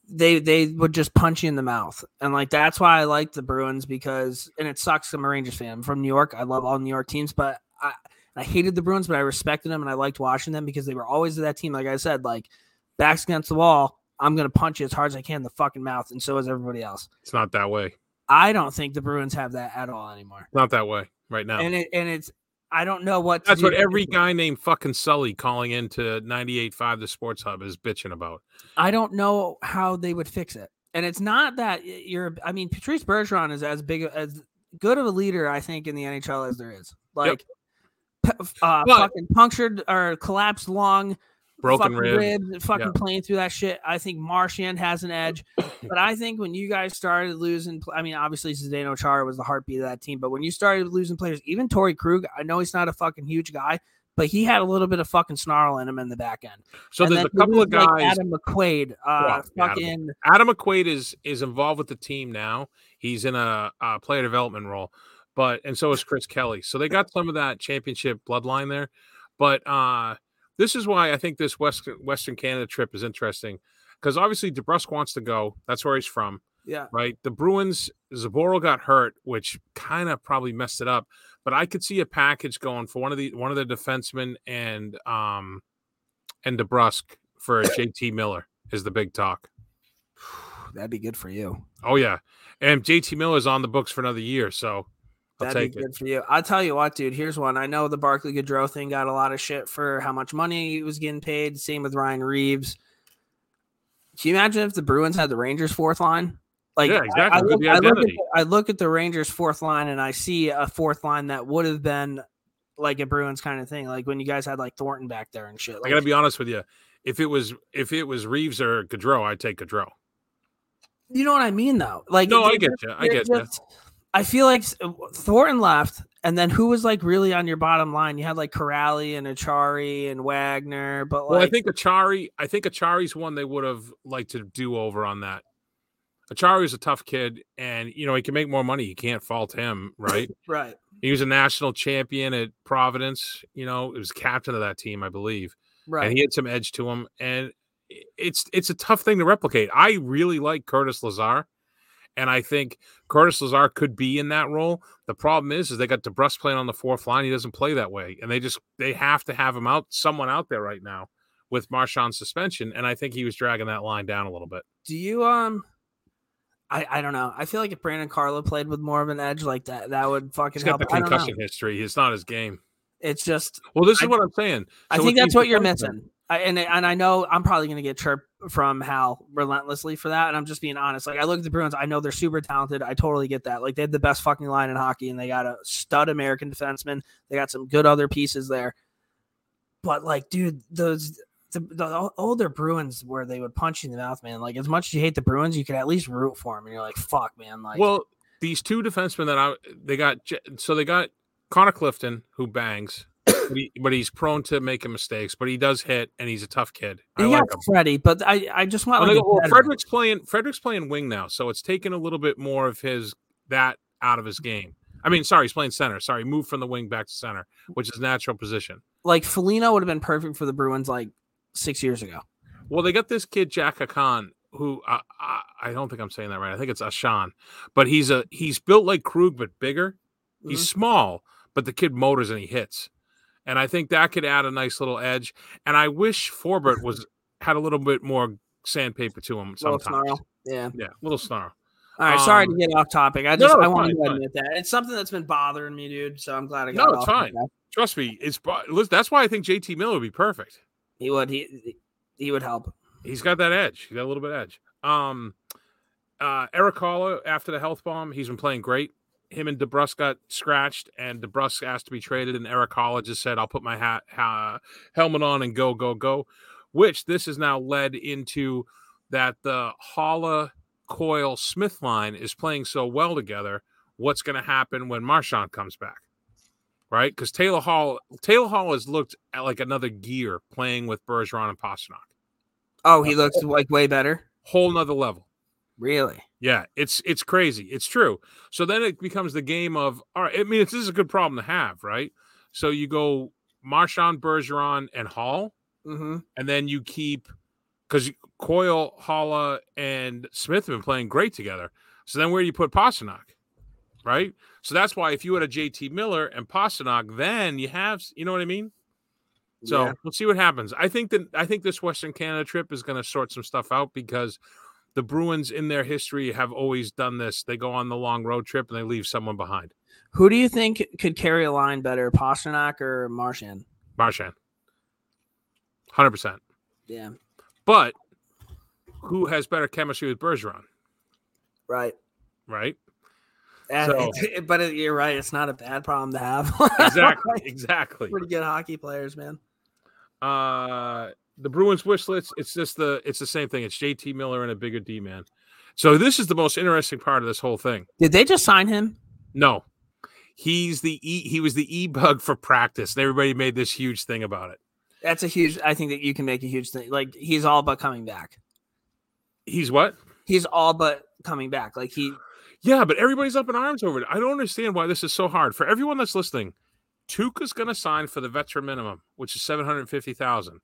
they they would just punch you in the mouth. And like that's why I like the Bruins because and it sucks I'm a Rangers fan. I'm from New York. I love all New York teams, but I I hated the Bruins, but I respected them and I liked watching them because they were always that team. Like I said, like backs against the wall, I'm gonna punch you as hard as I can in the fucking mouth, and so is everybody else. It's not that way. I don't think the Bruins have that at all anymore. Not that way right now. And it and it's I don't know what. That's what every guy named fucking Sully calling into 98.5 the Sports Hub is bitching about. I don't know how they would fix it. And it's not that you're. I mean, Patrice Bergeron is as big as good of a leader, I think, in the NHL as there is. Like, yep. Uh, but, fucking punctured or collapsed lung, broken rib. ribs, fucking playing through that shit. I think Marchand has an edge, [coughs] but I think when you guys started losing, I mean, obviously Zdeno Chara was the heartbeat of that team, but when you started losing players, even Torey Krug, I know he's not a fucking huge guy, but he had a little bit of fucking snarl in him in the back end. So and there's a couple of guys. Like Adam McQuaid, uh, fucking Adam. Adam McQuaid is is involved with the team now. He's in a, a player development role, but and so is Chris Kelly. So they got some of that championship bloodline there, but uh this is why I think this Western Western Canada trip is interesting because obviously DeBrusk wants to go. That's where he's from. Yeah. Right. The Bruins, Zboril got hurt, which kind of probably messed it up. But I could see a package going for one of the one of the defensemen and um and DeBrusk for JT Miller is the big talk. [sighs] That'd be good for you. Oh yeah. And JT Miller is on the books for another year, so I'll That'd be good for you. I'll tell you what, dude. Here's one. I know the Barclay Goodrow thing got a lot of shit for how much money he was getting paid. Same with Ryan Reaves. Can you imagine if the Bruins had the Rangers fourth line? Like, yeah, exactly. I, I, look, I, look the, I, look, at the, Rangers fourth line and I see a fourth line that would have been like a Bruins kind of thing. Like when you guys had like Thornton back there and shit. Like, I gotta be honest with you. If it was if it was Reaves or Goodrow, I'd take Goodrow. You know what I mean, though. Like, no, I get you. I get you. I feel like uh, Thornton left, and then who was like really on your bottom line? You had like Kuraly and Acciari and Wagner, but like, well, I think Acciari, I think Acciari's one they would have liked to do over on that. Acciari's a tough kid, and you know he can make more money. You can't fault him, [laughs] right? right. He was a national champion at Providence. You know, he was captain of that team, I believe. Right. And he had some edge to him, and it's it's a tough thing to replicate. I really like Curtis Lazar. And I think Curtis Lazar could be in that role. The problem is, is they got DeBrusk playing on the fourth line. He doesn't play that way, and they just they have to have him out, someone out there right now with Marchand's suspension. And I think he was dragging that line down a little bit. Do you um? I, I don't know. I feel like if Brandon Carlo played with more of an edge like that, that would fucking He's got help. the concussion history. It's not his game. It's just well, this is I, what I'm saying. So I think that's what you're missing. I, and and I know I'm probably going to get chirped from Hal relentlessly for that, and I'm just being honest. Like I look at the Bruins, I know they're super talented. I totally get that. Like they have the best fucking line in hockey, and they got a stud American defenseman. They got some good other pieces there. But like, dude, those the, the older Bruins where they would punch you in the mouth, man. Like as much as you hate the Bruins, you could at least root for them, and you're like, fuck, man. Like, well, these two defensemen that I they got so they got Connor Clifton who bangs, but, he, but he's prone to making mistakes, but he does hit and he's a tough kid. I you like him. Freddie, but I I just want like they a go- well. Frederic's playing Frederic's playing wing now, so it's taken a little bit more of his that out of his game. I mean, sorry, he's playing center. Sorry, moved from the wing back to center, which is natural position. like Felino would have been perfect for the Bruins like six years ago. Well, they got this kid Jack Khan, who uh, I, I don't think I'm saying that right. I think it's Ashan, but he's a he's built like Krug but bigger. He's Mhm. small, but the kid motors and he hits, and I think that could add a nice little edge. And I wish Forbort was had a little bit more sandpaper to him sometimes. Yeah. Yeah, little snarl. All right. sorry Um, to get off topic. I just no, I fine, to admit that it's something that's been bothering me, dude. So I'm glad I got it. No, it's fine. Trust me, it's that's why I think JT Miller would be perfect. He would. He he would help. He's got that edge. He's got a little bit of edge. Um, uh, Erik Haula, after the health bomb, he's been playing great. Him and DeBrusk got scratched, and DeBrusk asked to be traded, and Erik Haula just said, "I'll put my hat ha- helmet on and go, go, go." Which this has now led into that the Haula Coyle Smith line is playing so well together. What's going to happen when Marchand comes back? Right, because Taylor Hall, Taylor Hall has looked at like another gear playing with Bergeron and Pastrnak Oh, he looks like way better. whole nother level. Really? Yeah, it's it's crazy. It's true. So then it becomes the game of all right. I mean, it's, this is a good problem to have, right? So you go Marchand, Bergeron, and Hall, Mm-hmm. and then you keep because Coyle, Haula, and Smith have been playing great together. So then where do you put Pastrnak? Right. So that's why if you had a JT Miller and Pastrnak, then you have you know what I mean. So Yeah. we'll see what happens. I think that I think this Western Canada trip is going to sort some stuff out because the Bruins in their history have always done this. They go on the long road trip and they leave someone behind. Who do you think could carry a line better, Pastrnak or Martian? Marchand, hundred percent. Yeah. But who has better chemistry with Bergeron? Right. Right. And So- it's- but it- you're right. It's not a bad problem to have. [laughs] Exactly. exactly. Pretty good hockey players, man. Uh, the Bruins wish list. It's just the it's the same thing. It's JT Miller and a bigger D man. So this is the most interesting part of this whole thing. Did they just sign him? No, he's the e, he was the e bug for practice, and everybody made this huge thing about it. That's a huge. I think that you can make a huge thing. Like he's all but coming back. He's what? He's all but coming back. Like he. Yeah, but everybody's up in arms over it. I don't understand why this is so hard for everyone that's listening. Tuukka's going to sign for the veteran minimum, which is seven hundred fifty thousand.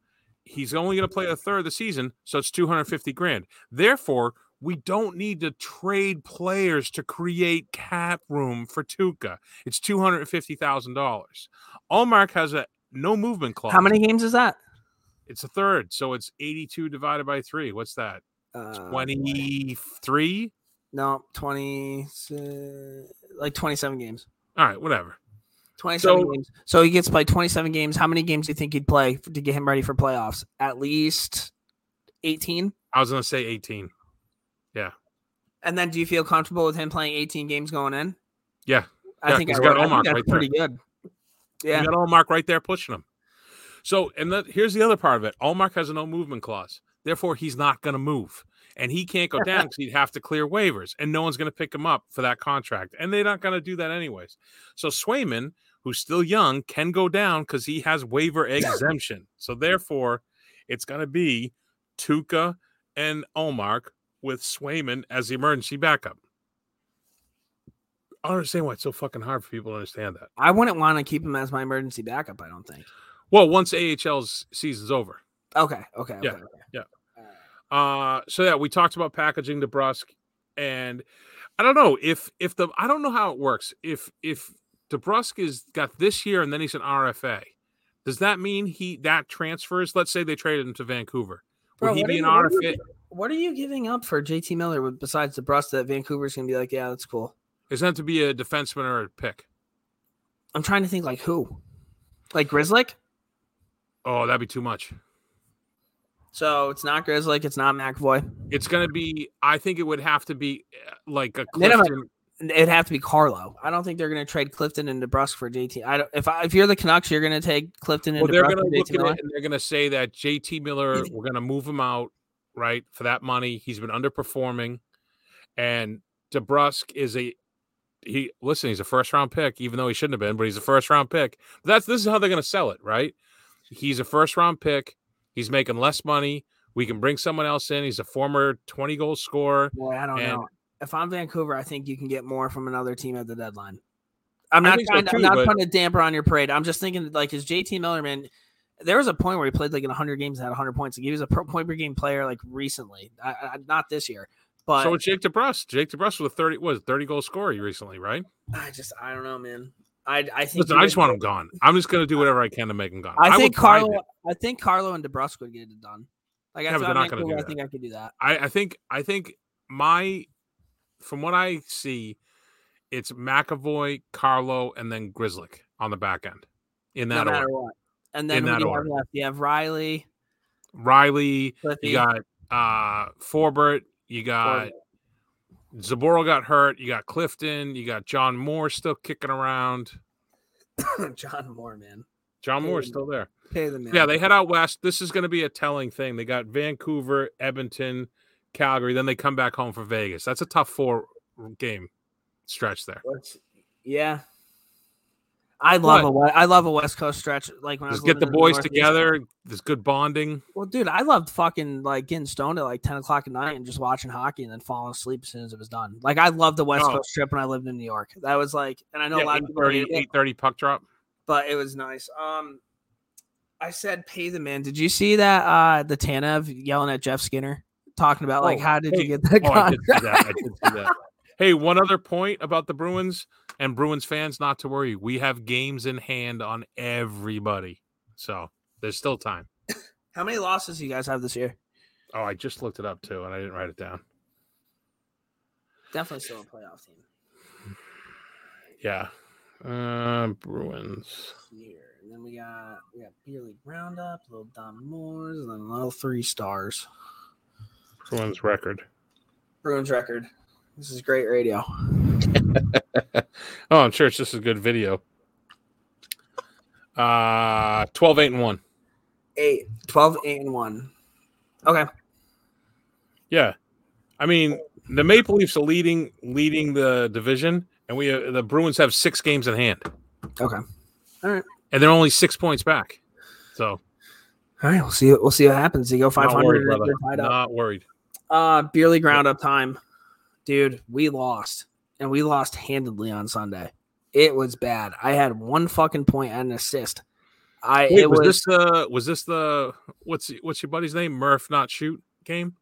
He's only going to play a third of the season, so it's two hundred fifty grand. Therefore, we don't need to trade players to create cap room for Tuukka. It's two hundred fifty thousand dollars. Ullmark has a no movement clause. How many games is that? It's a third, so it's eighty-two divided by three. What's that? Uh, Twenty-three. No, twenty. Like twenty-seven games. All right, whatever. Twenty-seven So- games. So he gets to play twenty-seven games. How many games do you think he'd play to get him ready for playoffs? At least eighteen. I was going to say eighteen. Yeah. And then, do you feel comfortable with him playing eighteen games going in? Yeah. I Yeah, think he's I got would. I think that's right there. pretty good. Yeah. You got Ullmark right there pushing him. So, and the, here's the other part of it. Ullmark has a no movement clause. Therefore, he's not going to move. And he can't go down [laughs] because he'd have to clear waivers. And no one's going to pick him up for that contract. And they're not going to do that anyways. So Swayman, who's still young, can go down because he has waiver exemption. So therefore, it's going to be Tuukka and Ullmark with Swayman as the emergency backup. I don't understand why it's so fucking hard for people to understand that. I wouldn't want to keep him as my emergency backup. I don't think. Well, once AHL's season's over. Okay. Okay. Yeah, okay, okay. yeah. Uh, so yeah, we talked about packaging DeBrusk, and I don't know if if the I don't know how it works. If if DeBrusk is got this year and then he's an RFA, does that mean he that transfers? Let's say they traded him to Vancouver. Would Bro, he what be are an you- are RFA? What are you giving up for JT Miller besides the Brust that Vancouver's gonna be like, yeah, that's cool. Is that to be a defenseman or a pick? I'm trying to think like who, like Grzelcyk. Oh, that'd be too much. So it's not Grzelcyk, it's not McAvoy. It's gonna be. I think it would have to be uh, like a Clifton. It'd have to be Carlo. I don't think they're going to trade Clifton and DeBrusk for JT. I don't. If I, if you're the Canucks, you're going to take Clifton and Well, they're going to look at it and they're going to say that JT Miller, we're going to move him out, right, for that money. He's been underperforming, and DeBrusk is a he. Listen, he's a first round pick, even though he shouldn't have been, but he's a first round pick. That's this is how they're going to sell it, right? He's a first round pick. He's making less money. We can bring someone else in. He's a former twenty goal scorer. Boy, I don't And- know. If I'm Vancouver, I think you can get more from another team at the deadline. I'm not so trying. to, too, I'm not but- putting a damper on your parade. I'm just thinking, like, is JT Miller, man? There was a point where he played like in 100 games and had 100 points. Like, he was a pro point per game player like recently, I, I, not this year. But so it's Jake DeBrusk. Jake DeBrusk was a thirty was a thirty goal scorer recently, right? I just, I don't know, man. I, I think. Listen, I just want him gone. I'm just going to do whatever I can to make him gone. I would think Carlo. I think Carlo and DeBrusk would get it done. Like, Yeah, that's they're I'm not gonna do I think I could do that. I, I think I think my from what I see, it's McAvoy, Carlo, and then Grzelcyk on the back end. In No that matter order. what. And then In who that do you have order. left? You have Reilly, Reilly, Cliffy, you got uh Forbort, you got Zboril got hurt, you got Clifton, you got John Moore still kicking around. [coughs] John Moore, man. John Moore's still there. Pay the man. Yeah, they head out west. This is going to be a telling thing. They got Vancouver, Edmonton, Calgary, then they come back home for Vegas. That's a tough four game stretch there. Yeah. I love What? a love a West Coast stretch. Like when I was get the boys Northeast. together. There's good bonding. Well, dude, I loved fucking like getting stoned at like ten o'clock at night and just watching hockey and then falling asleep as soon as it was done. Like I loved the West Oh. Coast trip when I lived in New York. That was like, and I know a Yeah, lot of people 8:30, hate it, 8:30 puck drop. but it was nice. Um, I said pay the man. Did you see that? Uh, the Tanev yelling at Jeff Skinner, talking about like Oh, how did hey, you get that Oh, I did contract? see that. I did see that. Hey, one other point about the Bruins and Bruins fans, not to worry. We have games in hand on everybody. So there's still time. How many losses do you guys have this year? Oh, I just looked it up too, and I didn't write it down. Definitely still a playoff team. Yeah. Uh, Bruins. here. And then we got we got Beer League Roundup, little Dominic Moore's, and then a little three stars. Bruins record. Bruins record. This is great radio. [laughs] Oh, I'm sure it's just a good video. Uh 12 8 and 1. Eight, 12, 8, and 1. Okay. Yeah. I mean, the Maple Leafs are leading leading the division and we uh, the Bruins have 6 games in hand Okay. All right. And they're only 6 points back. So, All right. We'll see. We'll see what happens. You go not 500. worried, brother. they're tied up. Not worried. Uh, Beer League Roundup time. Dude, we lost. And we lost handedly on Sunday. It was bad. I had one fucking point and an assist. I Wait, it was, was, this the was this the what's what's your buddy's name? Murph not shoot game?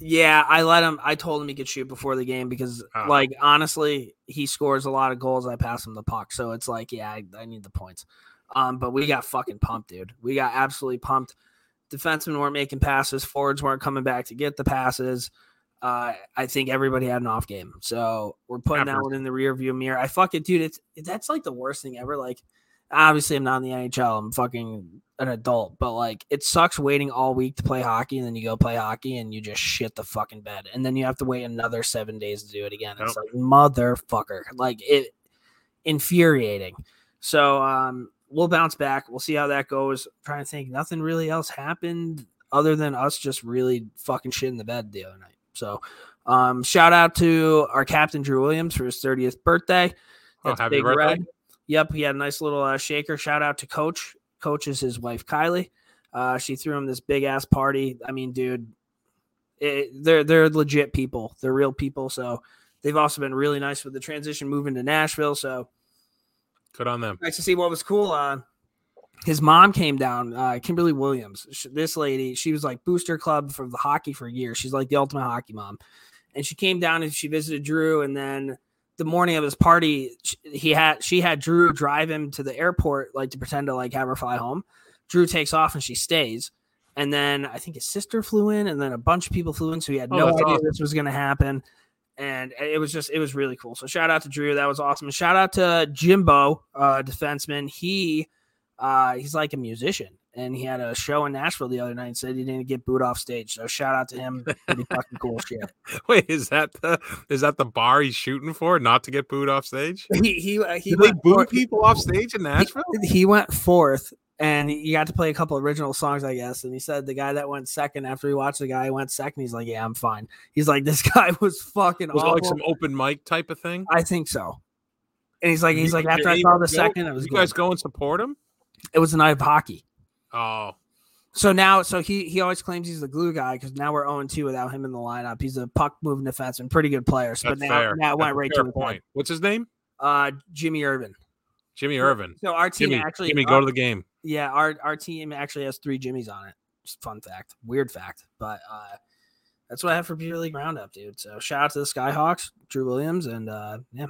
Yeah, I let him. I told him he could shoot before the game because, Ah. like, honestly, he scores a lot of goals. I pass him the puck, so it's like, yeah, I, I need the points. Um, but we got fucking pumped, dude. We got absolutely pumped. Defensemen weren't making passes. Forwards weren't coming back to get the passes. Uh, I think everybody had an off game, so we're putting that one in the rear view mirror. I fucking, dude, it's that's like the worst thing ever. Like, obviously, I'm not in the NHL. I'm fucking an adult, but like it sucks waiting all week to play hockey and then you go play hockey and you just shit the fucking bed and then you have to wait another seven days to do it again. It's like motherfucker. Like it infuriating. So um we'll bounce back. We'll see how that goes. trying to think. Nothing really else happened other than us just really fucking shit in the bed the other night. So um shout out to our captain Drew Williams for his 30th birthday. Oh, happy Big birthday. Red. Yep, he had a nice little uh, shaker. Shout out to Coach. Coach is his wife Kylie. Uh, she threw him this big ass party. I mean, dude, it, they're they're legit people. They're real people. So they've also been really nice with the transition moving to Nashville. So Good on them. nice to see what was cool. Uh, his mom came down, uh, Kimberly Williams. Sh this lady, she was like booster club for the hockey for years. She's like the ultimate hockey mom. And she came down and she visited Drew. And then the morning of his party, sh- he had she had Drew drive him to the airport, like to pretend to like have her fly home. Drew takes off and she stays. And then I think his sister flew in, and then a bunch of people flew in, so he had Oh, no idea awesome. this was going to happen. And it was just, it was really cool. So shout out to Drew, that was awesome. And shout out to Jimbo, uh, defenseman. He, uh, he's like a musician. and he had a show in Nashville the other night and said he didn't get booed off stage. So shout out to him. Pretty fucking cool [laughs] shit. Wait, is that the is that the bar he's shooting for? Not to get booed off stage? [laughs] He he uh, he they boo people off stage in Nashville? He, he went fourth. And he got to play a couple original songs, I guess. And he said the guy that went second after he watched the guy went second, he's like, "Yeah, I'm fine." He's like, "This [laughs] guy was fucking Was awful." like some open mic type of thing? I think so. And he's like, he's like, after I saw the go- second, it was you good. guys go and support him? It was a night of hockey. Oh, So now, so he he always claims he's the glue guy because now we're 0 2 without him in the lineup. He's a puck moving defenseman, pretty good player. So, that's but now, fair. now it went right to the point. What's his name? Uh, Jimmy Irvin. Jimmy Irvin. So our team Jimmy, actually, Jimmy, our- go to the game. yeah, our our team actually has three Jimmys on it. Just fun fact, weird fact, but uh, that's what I have for Beer League Roundup, dude. So shout out to the Skyhawks, Drew Williams, and uh, yeah,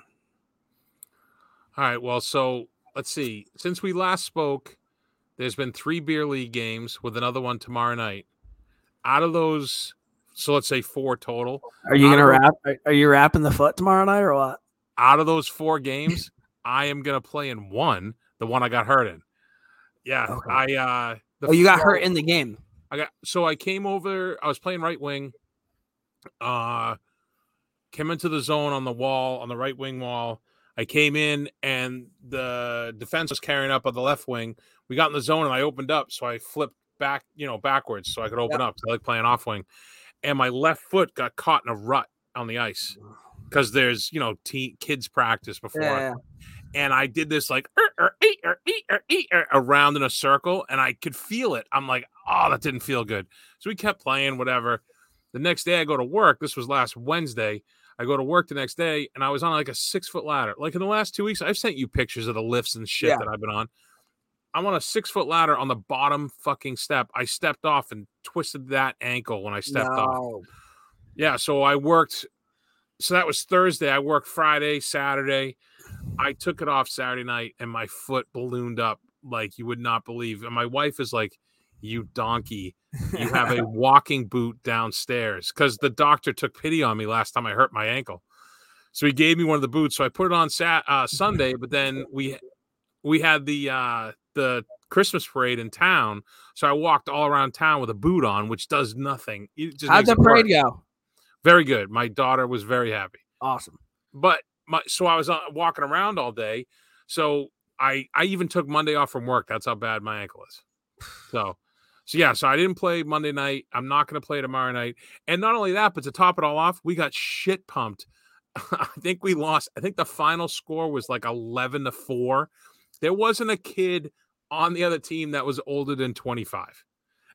All right. Well, so let's see. Since we last spoke, there's been three beer league games with another one tomorrow night. Out of those, so let's say four total. are you gonna wrap? Are, you wrapping the foot tomorrow night or what? Out of those four games, [laughs] I am gonna play in one, the one I got hurt in. Yeah, Okay. I uh the Oh, you got well, hurt in the game. I got so I came over. I was playing right wing. Uh, came into the zone on the wall on the right wing wall. I came in and the defense was carrying up on the left wing. We got in the zone and I opened up, so I flipped back, you know, backwards so I could open up. I like playing off wing, and my left foot got caught in a rut on the ice because there's you know teen, kids practice before Yeah, and I did this like "Er, er, er, er, er," around in a circle, and I could feel it. I'm like, oh, that didn't feel good. So we kept playing, whatever. The next day, I go to work. This was last Wednesday. I go to work the next day, and I was on like a six foot ladder. Like in the last two weeks, I've sent you pictures of the lifts and shit Yeah. that I've been on. I'm on a six foot ladder on the bottom fucking step. I stepped off and twisted that ankle when I stepped off. Yeah, so I worked. So that was Thursday. I worked Friday, Saturday. I took it off Saturday night, and my foot ballooned up like you would not believe. And my wife is like, "You donkey! You have a [laughs] walking boot downstairs." Because the doctor took pity on me last time I hurt my ankle, so he gave me one of the boots. So I put it on Sat uh, Sunday, but then we we had the uh, the Christmas parade in town, so I walked all around town with a boot on, which does nothing. It just How'd the parade go? Very good. My daughter was very happy. Awesome. But my so I was uh, walking around all day. So I I even took Monday off from work. That's how bad my ankle is. So so yeah, so I didn't play Monday night. I'm not going to play tomorrow night. And not only that, but to top it all off, we got shit pumped. [laughs] I think we lost. I think the final score was like 11 to 4. There wasn't a kid on the other team that was older than 25.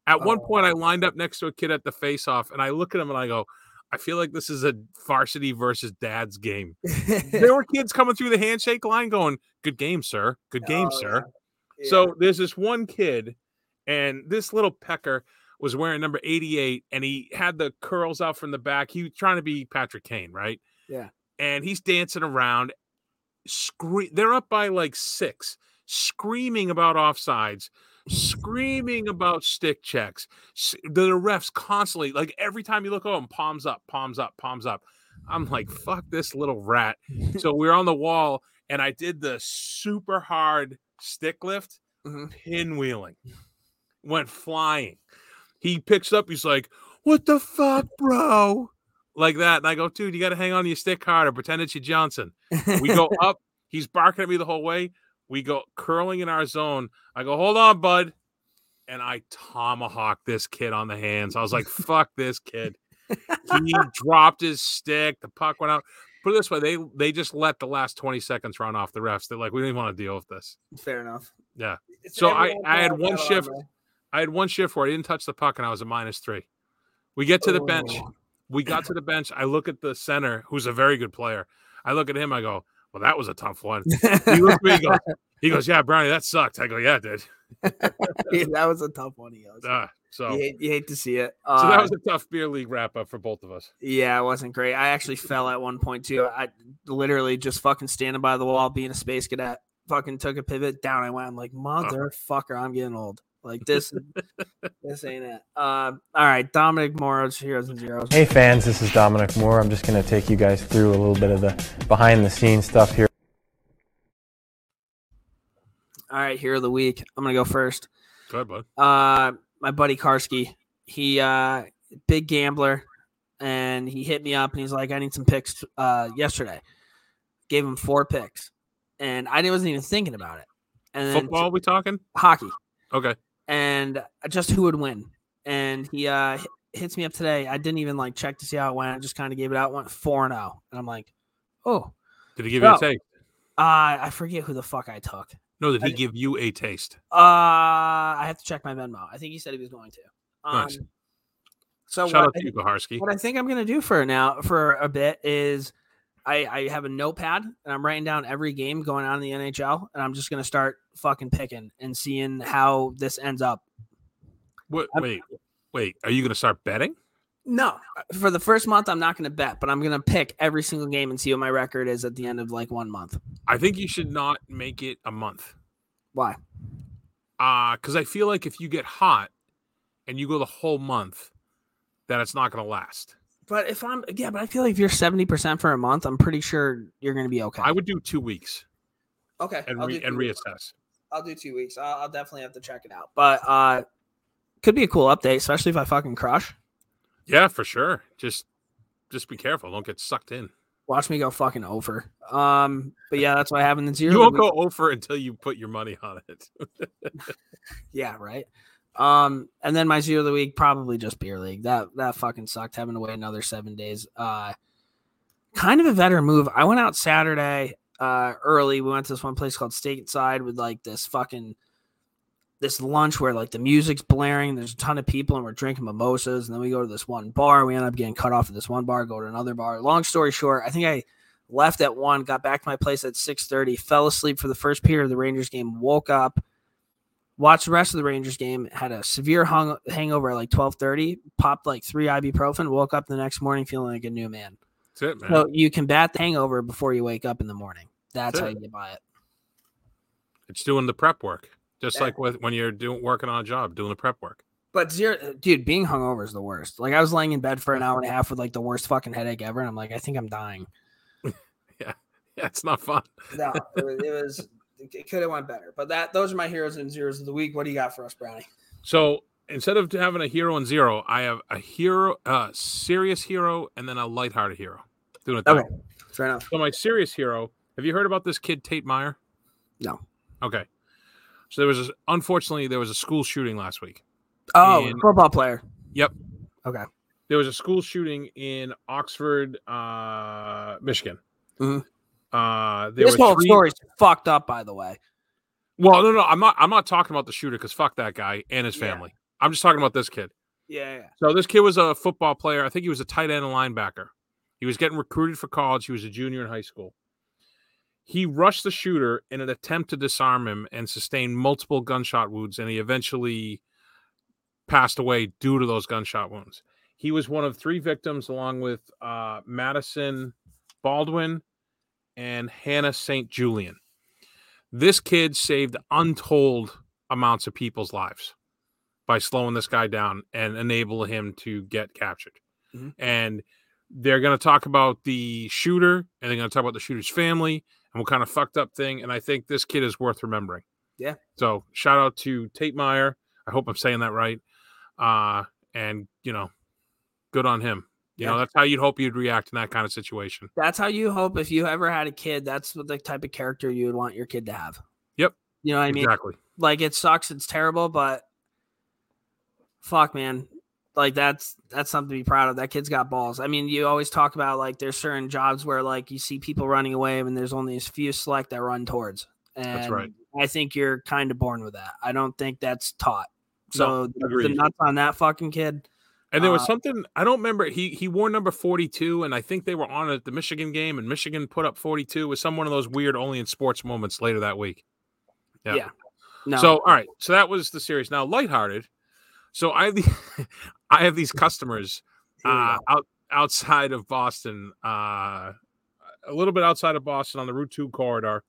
At one Oh, point, I oh. lined up next to a kid at the face off, and I look at him and I go, I feel like this is a varsity versus dad's game. There were kids coming through the handshake line going, Good game, sir. Good game, Oh, sir. yeah. So there's this one kid, and this little pecker was wearing number 88, and he had the curls out from the back. He was trying to be Patrick Kane, right? Yeah. And he's dancing around. Scre- they're up by like six, screaming about offsides, screaming about stick checks. The refs constantly, like every time you look over, palms up, palms up, palms up. I'm like, fuck this little rat. [laughs] so we're on the wall, and I did the super hard stick lift, Mhm. pinwheeling, went flying. He picks up, he's like, What the fuck, bro? Like that. And I go, Dude, you got to hang on to your stick hard or pretend it's you Johnson. We go [laughs] up, he's barking at me the whole way. We go curling in our zone. I go, Hold on, bud. And I tomahawk this kid on the hands. I was like, Fuck this kid. He dropped his stick. The puck went out. Put it this way, they they just let the last 20 seconds run off the refs. They're like, we don't even want to deal with this. Fair enough. Yeah. It's So I- I had one shift. bro. I had one shift where I didn't touch the puck and I was a minus three. We get to the bench. Oh. We got to the bench. I look at the center, who's a very good player. I look at him. I go, "Well, that was a tough one." He looks at me. He goes, [laughs] he goes, "Yeah, Brownie, that sucked." I go, "Yeah, it did." [laughs] Yeah, that was a tough one. He goes. Ah, so, you, hate, you hate to see it. so that Uh, was a tough beer league wrap up for both of us. Yeah, it wasn't great. I actually fell at one point too. I literally just fucking standing by the wall, being a space cadet. Fucking took a pivot down. I went. I'm like, motherfucker, I'm getting old. Like this, [laughs] this ain't it. Um, all right, Dominic Moore's heroes and zeros. Hey fans, this is Dominic Moore. I'm just going to take you guys through a little bit of the behind the scenes stuff here. All right, hero of the week. I'm gonna go first. Go ahead, bud. Uh, my buddy Karski, he uh, big gambler, and he hit me up and he's like, "I need some picks." Uh, yesterday, gave him four picks, and I wasn't even thinking about it. And then Football, we talking? hockey, Okay. And just who would win. And he uh, hits me up today. I didn't even like check to see how it went. I just kind of gave it out. Went four and zero, and I'm like, oh, Did he give you a taste? uh, I forget who the fuck I took. No, did he I- give you a taste? Uh, I have to check my Venmo. I think he said he was going to. Um, Nice. So Shout what, out to you, Baharski. what I think I'm gonna do for now for a bit is I, I have a notepad and I'm writing down every game going on in the NHL and I'm just gonna start fucking picking and seeing how this ends up. What, wait, wait. Are you going to start betting? No, for the first month I'm not gonna bet, but I'm gonna pick every single game and see what my record is at the end of like one month. I think you should not make it a month. Why? Uh, because I feel like if you get hot and you go the whole month, that it's not going to last. But if I'm yeah, but I feel like if you're seventy percent for a month, I'm pretty sure you're gonna be okay. I would do two weeks okay, and I'll re- and weeks. reassess. I'll do two weeks. I'll, I'll definitely have to check it out. But uh, could be a cool update, especially if I fucking crush. Yeah, for sure. Just just be careful. Don't get sucked in. Watch me go fucking over. Um, but yeah, that's what I have in the [laughs] zero. You won't go over until you put your money on it. [laughs] [laughs] Yeah, right. Um, and then my zero of the week probably just beer league. That that fucking sucked having to wait another seven days. Uh, kind of a better move. I went out Saturday uh early. We went to this one place called Stateside with like this fucking this lunch where like the music's blaring, there's a ton of people, and we're drinking mimosas. And then we go to this one bar. We end up getting cut off at this one bar, go to another bar. Long story short, I think I left at one, got back to my place at six thirty, fell asleep for the first period of the Rangers game, woke up, watched the rest of the Rangers game, had a severe hung- hangover at like twelve thirty, popped like three ibuprofen, woke up the next morning feeling like a new man. That's it, man. So you combat the hangover before you wake up in the morning. That's That's how it. you get by it. it's doing the prep work, just Yeah. like with when you're doing working on a job, doing the prep work. But zero, dude, being hungover is the worst. Like I was laying in bed for an hour and a half with like the worst fucking headache ever, and I'm like, I think I'm dying. [laughs] Yeah, yeah, it's not fun. No, it was, it, was, [laughs] it could have went better. But that those are my heroes and zeros of the week. What do you got for us, Brownie? So instead of having a hero and zero, I have a hero, a serious hero, and then a lighthearted hero. Doing it that Okay. Fair enough. So my serious hero. Have you heard about this kid Tate Myre? No. Okay. So there was a, unfortunately there was a school shooting last week. Oh, In- football player. Yep. Okay. There was a school shooting in Oxford, uh, Michigan. Mhm. Uh, there This whole three- story's fucked up, by the way. Well, no, no, I'm not. I'm not talking about the shooter because fuck that guy and his Yeah. family. I'm just talking about this kid. Yeah, yeah. So this kid was a football player. I think he was a tight end and linebacker. He was getting recruited for college. He was a junior in high school. He rushed the shooter in an attempt to disarm him and sustained multiple gunshot wounds, and he eventually passed away due to those gunshot wounds. He was one of three victims, along with uh, Madisyn Baldwin and Hannah St. Julian. This kid saved untold amounts of people's lives by slowing this guy down and enable him to get captured. Mhm. And they're going to talk about the shooter and they're going to talk about the shooter's family and what kind of fucked up thing. And I think this kid is worth remembering. Yeah. So shout out to Tate Myre. I hope I'm saying that right. Uh, and you know, good on him. You know, that's how you'd hope you'd react in that kind of situation. That's how you hope if you ever had a kid, that's what the type of character you would want your kid to have. Yep. You know what I mean? exactly. Like it sucks, it's terrible, but fuck man. Like that's that's something to be proud of. That kid's got balls. I mean, you always talk about like there's certain jobs where like you see people running away and there's only a few select that run towards. And right. I think you're kind of born with that. I don't think that's taught. So the nuts on that fucking kid. And there was Uh, something I don't remember. He he wore number forty two, and I think they were on at the Michigan game, and Michigan put up forty two. Was some one of those weird only in sports moments later that week. Yeah. Yeah. No. So all right, [laughs] so that was the series. Now lighthearted. So I have the, [laughs] I have these customers uh, out outside of Boston, uh, a little bit outside of Boston on the Route Two corridor.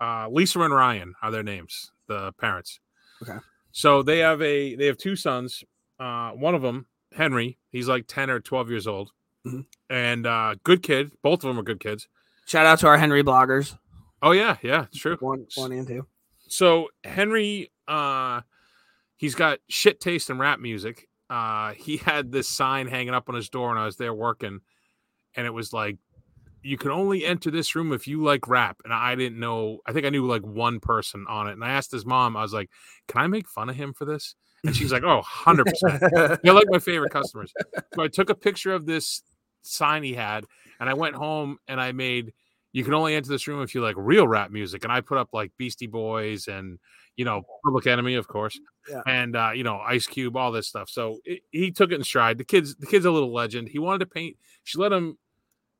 Uh, Lisa and Ryan are their names, the parents. Okay. So they have a they have two sons. Uh, one of them, Henry, he's like ten or twelve years old, Mhm. and uh, good kid. Both of them are good kids. Shout out to our Henry bloggers. Oh yeah, yeah, it's true. One, one and two. So Henry, uh, he's got shit taste in rap music. Uh, he had this sign hanging up on his door when I was there working, and it was like, "You can only enter this room if you like rap." And I didn't know. I think I knew like one person on it, and I asked his mom. I was like, "Can I make fun of him for this?" And she's like, "Oh, 100 percent. They're like my favorite customers." So I took a picture of this sign he had, and I went home and I made. You can only enter this room if you like real rap music, and I put up like Beastie Boys and you know Public Enemy, of course, Yeah. and uh, you know Ice Cube, all this stuff. So it, he took it in stride. The kids, the kid's a little legend. He wanted to paint. She let him.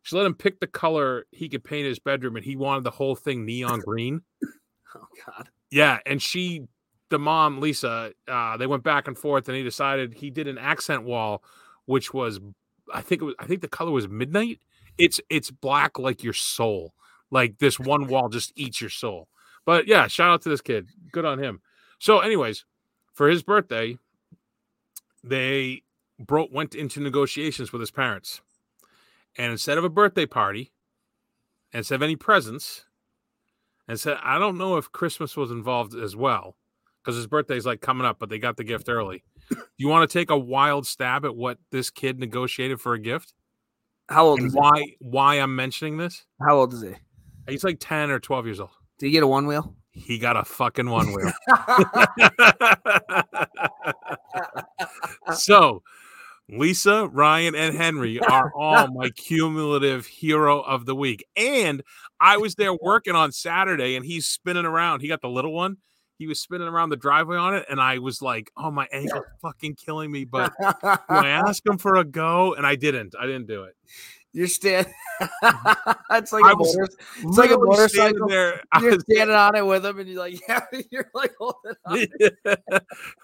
She let him pick the color he could paint his bedroom, and he wanted the whole thing neon green. [laughs] Oh God. Yeah, and she, the mom Lisa, uh, they went back and forth, and he decided he did an accent wall, which was, I think it was, I think the color was midnight. It's it's black like your soul, like this one wall just eats your soul. But yeah, shout out to this kid, good on him. So, anyways, for his birthday, they broke went into negotiations with his parents, and instead of a birthday party, and instead of any presents, and said, I don't know if Christmas was involved as well because his birthday's like coming up, but they got the gift early. Do you want to take a wild stab at what this kid negotiated for a gift How old and is he? why why I'm mentioning this? How old is he? He's like 10 or 12 years old. Did he get a one wheel? He got a fucking one wheel. [laughs] [laughs] so Lisa, Ryan, and Henry are all [laughs] my cumulative hero of the week. And I was there working on Saturday and he's spinning around. He got the little one. He was spinning around the driveway on it. And I was like, oh, my ankle's [laughs] fucking killing me. But I asked him for a go? And I didn't. I didn't do it. You're standing. Mm-hmm. [laughs] it's like I a motor- it's like a motorcycle. There, You're was- [laughs] standing on it with him, and you're like, yeah, you're like holding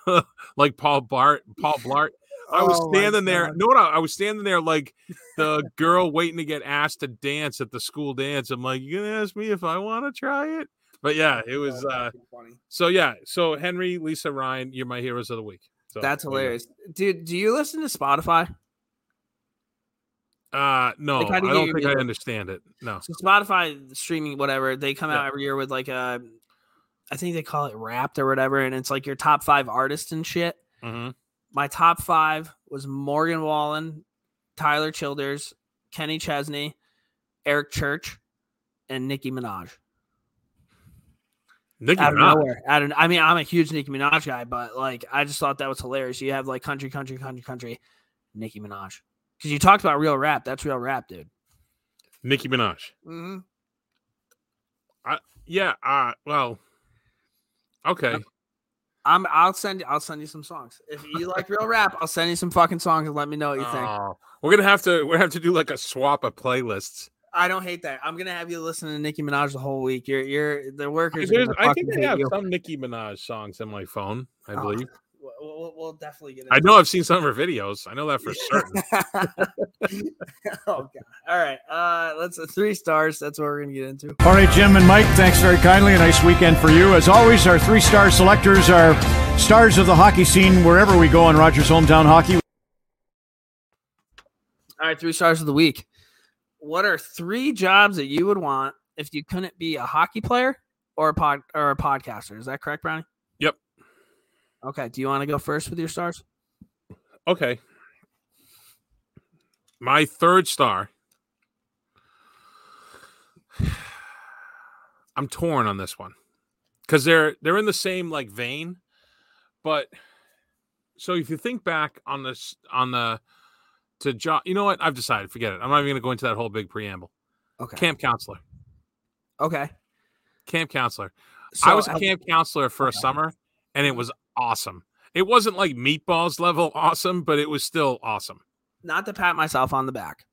on. like Paul Bart, Paul Blart. I was Oh standing there. God. No, no, I was standing there like the girl waiting to get asked to dance at the school dance. I'm like, you gonna ask me if I want to try it? But yeah, it was. uh funny. So yeah, so Henry, Lisa, Ryan, you're my heroes of the week. So That's there you hilarious, dude. Do you listen to Spotify? Uh, no, Like, how I do you get don't your think I understand it. No. So Spotify streaming, whatever, they come out Yeah. every year with like a, I think they call it Wrapped or whatever, and it's like your top five artists and shit. hmm My top five was Morgan Wallen, Tyler Childers, Kenny Chesney, Eric Church, and Nicki Minaj. Nicki out of Minaj. nowhere. Out of, I mean, I'm a huge Nicki Minaj guy, but like, I just thought that was hilarious. You have like country, country, country, country, Nicki Minaj. Because you talked about real rap. That's real rap, dude. Nicki Minaj. Mm-hmm. Yeah. Uh. Well. Okay. I'm. I'll send. I'll send you some songs. If you [laughs] like real rap, I'll send you some fucking songs and let me know what you think. Oh, we're gonna have to. We're gonna have to do like a swap of playlists. I don't hate that. I'm gonna have you listen to Nicki Minaj the whole week. You're. You're. The workers. are I think they have you. some Nicki Minaj songs in my phone. I Oh, believe. We'll, we'll, we'll definitely get. I into know I've seen some of her videos. I know that for certain. [laughs] oh god. All right. Uh, let's uh, three stars. That's what we're gonna get into. All right, Jim and Mike, thanks very kindly. A nice weekend for you. As always, our three star selectors are stars of the hockey scene wherever we go on Rogers Hometown Hockey. All right, three stars of the week. What are three jobs that you would want if you couldn't be a hockey player or a pod or a podcaster? Is that correct, Brownie? Yep. Okay. Do you want to go first with your stars? Okay. My third star. [sighs] I'm torn on this one because they're they're in the same like vein, but so if you think back on this on the to job, you know what? I've decided. Forget it. I'm not even going to go into that whole big preamble. Okay. Camp counselor. okay. Camp counselor. So, I was a camp counselor for a summer, and it was awesome. It wasn't like meatballs level [laughs] awesome, but it was still awesome. not to pat myself on the back,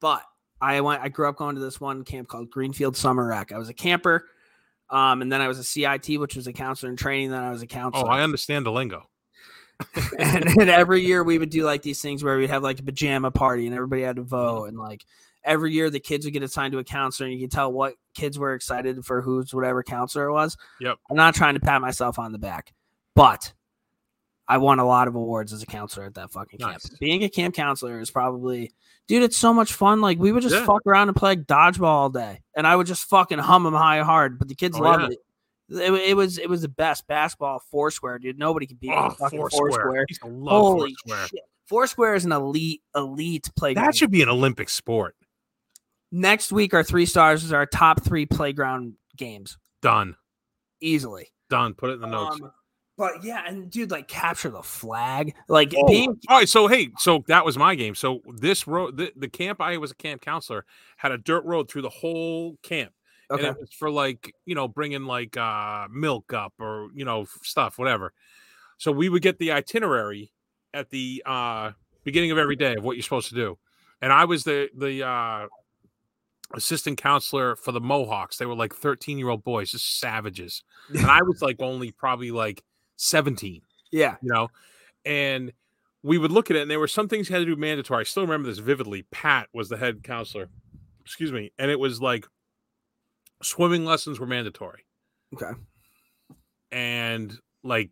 but I went. I grew up going to this one camp called Greenfield Summer Rec. I was a camper, um, and then I was a CIT, which was a counselor in training. Then I was a counselor. Oh. I understand the lingo. [laughs] and, and every year we would do like these things where we'd have like a pajama party and everybody had to vote and like every year the kids would get assigned to a counselor and you could tell what kids were excited for who's whatever counselor it was Yep. i'm not trying to pat myself on the back but i won a lot of awards as a counselor at that fucking camp being a camp counselor is probably dude it's so much fun like we would just Yeah. fuck around and play like, dodgeball all day and i would just fucking hum them high hard but the kids Oh, loved yeah. it It, it was it was the best basketball Foursquare, dude. Nobody could beat Oh, fucking Foursquare. Foursquare. Holy Foursquare. shit! Foursquare is an elite elite playground. That should be an Olympic sport. Next week, our three stars is our top three playground games Done. easily. Done. Put it in the notes. Um, but yeah, and dude, like capture the flag, like Oh, being all right. So hey, so that was my game. So this road, the, the camp I was a camp counselor had a dirt road through the whole camp, okay. and it was for like you know bringing like uh milk up or you know stuff whatever. So we would get the itinerary at the uh beginning of every day of what you're supposed to do, and I was the the uh assistant counselor for the Mohawks. They were like 13 year old boys, just savages, and I was like only probably like 17 Yeah, you know, and we would look at it, and there were some things you had to do mandatory. I still remember this vividly. Pat was the head counselor, excuse me, and it was like swimming lessons were mandatory, okay. and like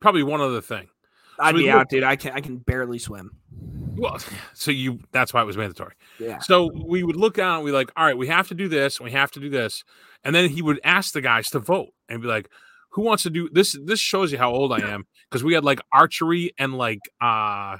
probably one other thing. I'd be out, dude. I can I can barely swim. Well, [laughs] so you that's why it was mandatory. Yeah. So we would look out and we like, all right, we have to do this, we have to do this, and then he would ask the guys to vote and be like, who wants to do this? This shows you how old I am because we had like archery and like uh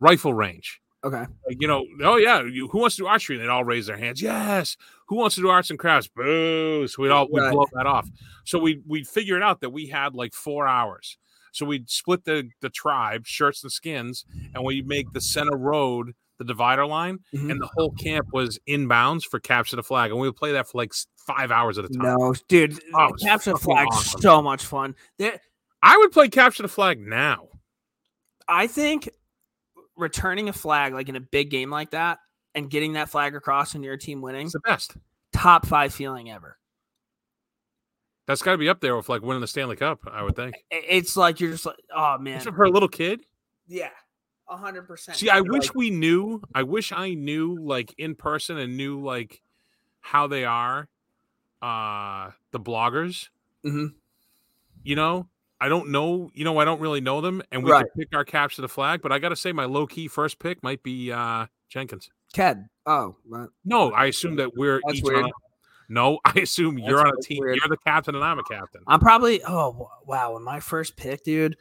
rifle range. Okay. Like, you know, oh yeah, you, who wants to do archery? And they'd all raise their hands. Yes. Who wants to do arts and crafts? Boo. So we'd all we'd Right. blow that off. So we we figured out that we had like four hours. So we'd split the the tribe, shirts and skins, and we make the center road the divider line, Mhm. and the whole camp was inbounds for capture the flag, and we would play that for like five hours at a time. No, dude. Oh, capture the flag awesome. so much fun. There, I would play capture the flag now. I think returning a flag like in a big game like that and getting that flag across and your team winning, It's the best. top five feeling ever. That's got to be up there with like winning the Stanley Cup. I would think. It's like you're just like, oh man, Except for a little kid. yeah, a hundred percent. See, I You're wish like, we knew. I wish I knew like in person and knew like how they are, uh, the bloggers. Mhm. You know, I don't know. You know, I don't really know them, and we Right. pick our caps to the flag. But I got to say, my low key first pick might be uh Jenkins. Ted. Oh, well, No, I assume that we're That's each weird. on. No, [laughs] I assume you're on a team. weird. You're the captain, and I'm a captain. I'm probably. Oh wow, in my first pick, dude.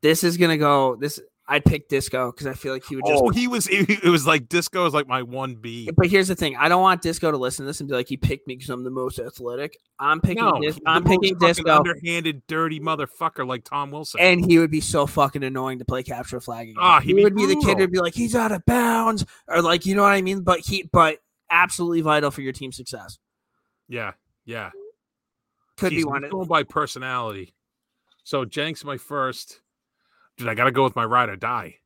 This is gonna go. This I'd pick Disco because I feel like he would just. Oh, he was. It was like disco is like my one B. But here's the thing: I don't want Disco to listen to this and be like, "He picked me because I'm the most athletic." I'm picking. No, Dis- I'm picking Disco, underhanded, dirty motherfucker like Tom Wilson. and he would be so fucking annoying to play capture flag again. Ah, he be would be the kid who'd be like, "He's out of bounds," or like, you know what I mean? But he, but absolutely vital for your team's success. yeah, yeah. Could be Jeez, one. Going by personality. So Jenks my first. Dude, I got to go with my ride or die.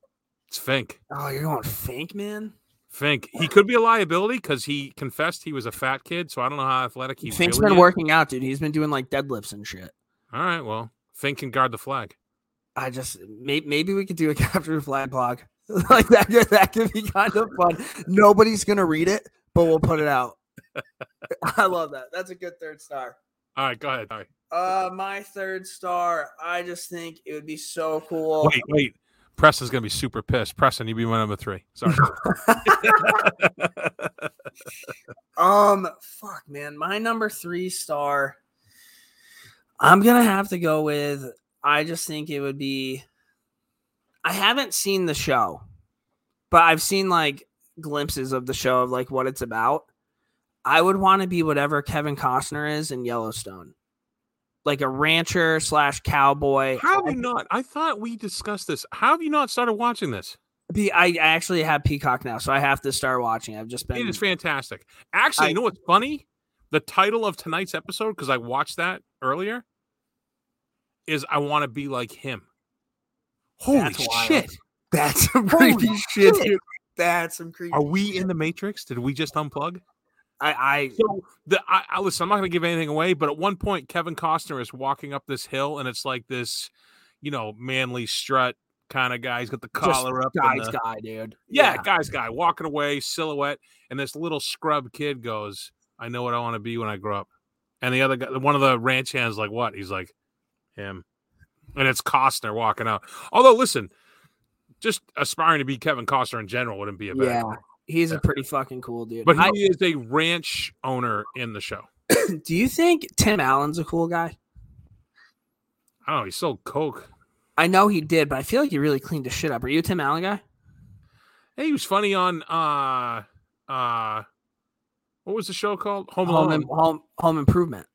It's Fink. Oh, you're going Fink, man. Fink. He could be a liability because he confessed he was a fat kid. So I don't know how athletic he Fink's really been is. working out, dude. He's been doing like deadlifts and shit. All right. Well, Fink can guard the flag. I just maybe, maybe we could do a [laughs] capture the flag blog [laughs] like that. That could be kind of fun. Nobody's gonna read it, but we'll put it out. [laughs] I love that. That's a good third star. All right. Go ahead. All right. Uh, my third star. I just think it would be so cool. Wait, wait. Preston's going to be super pissed. Preston, you be my number three. Sorry. [laughs] Um, fuck, man. My number three star. I'm gonna have to go with. I just think it would be. I haven't seen the show, but I've seen like glimpses of the show of like what it's about. I would want to be whatever Kevin Costner is in Yellowstone, like a rancher slash cowboy. How have you not? I thought we discussed this. How have you not started watching this? I actually have Peacock now, so I have to start watching. I've just been. It is fantastic. Actually, I- you know what's funny? The title of tonight's episode, because I watched that earlier, is I want to be like him. Holy That's shit. That's [laughs] some creepy shit, shit. That's some creepy. Are we in the Matrix? Did we just unplug? I, I So the I, I listen, I'm not gonna give anything away, but at one point Kevin Costner is walking up this hill and it's like this, you know, manly strut kind of guy. He's got the collar up. guy's the- guy, dude. Yeah, guy's guy walking away, silhouette, and this little scrub kid goes, "I know what I want to be when I grow up." And the other guy, one of the ranch hands, like, "What?" He's like, "Him," and it's Costner walking out. Although, listen, just aspiring to be Kevin Costner in general wouldn't be a bad. yeah. thing. He's a pretty fucking cool dude. But he I, is a ranch owner in the show. [coughs] Do you think Tim Allen's a cool guy? I don't know. He sold coke. I know he did, but I feel like he really cleaned his shit up. Are you a Tim Allen guy? Hey, he was funny on uh uh what was the show called? Home Home, Alone. Im- home, home Improvement.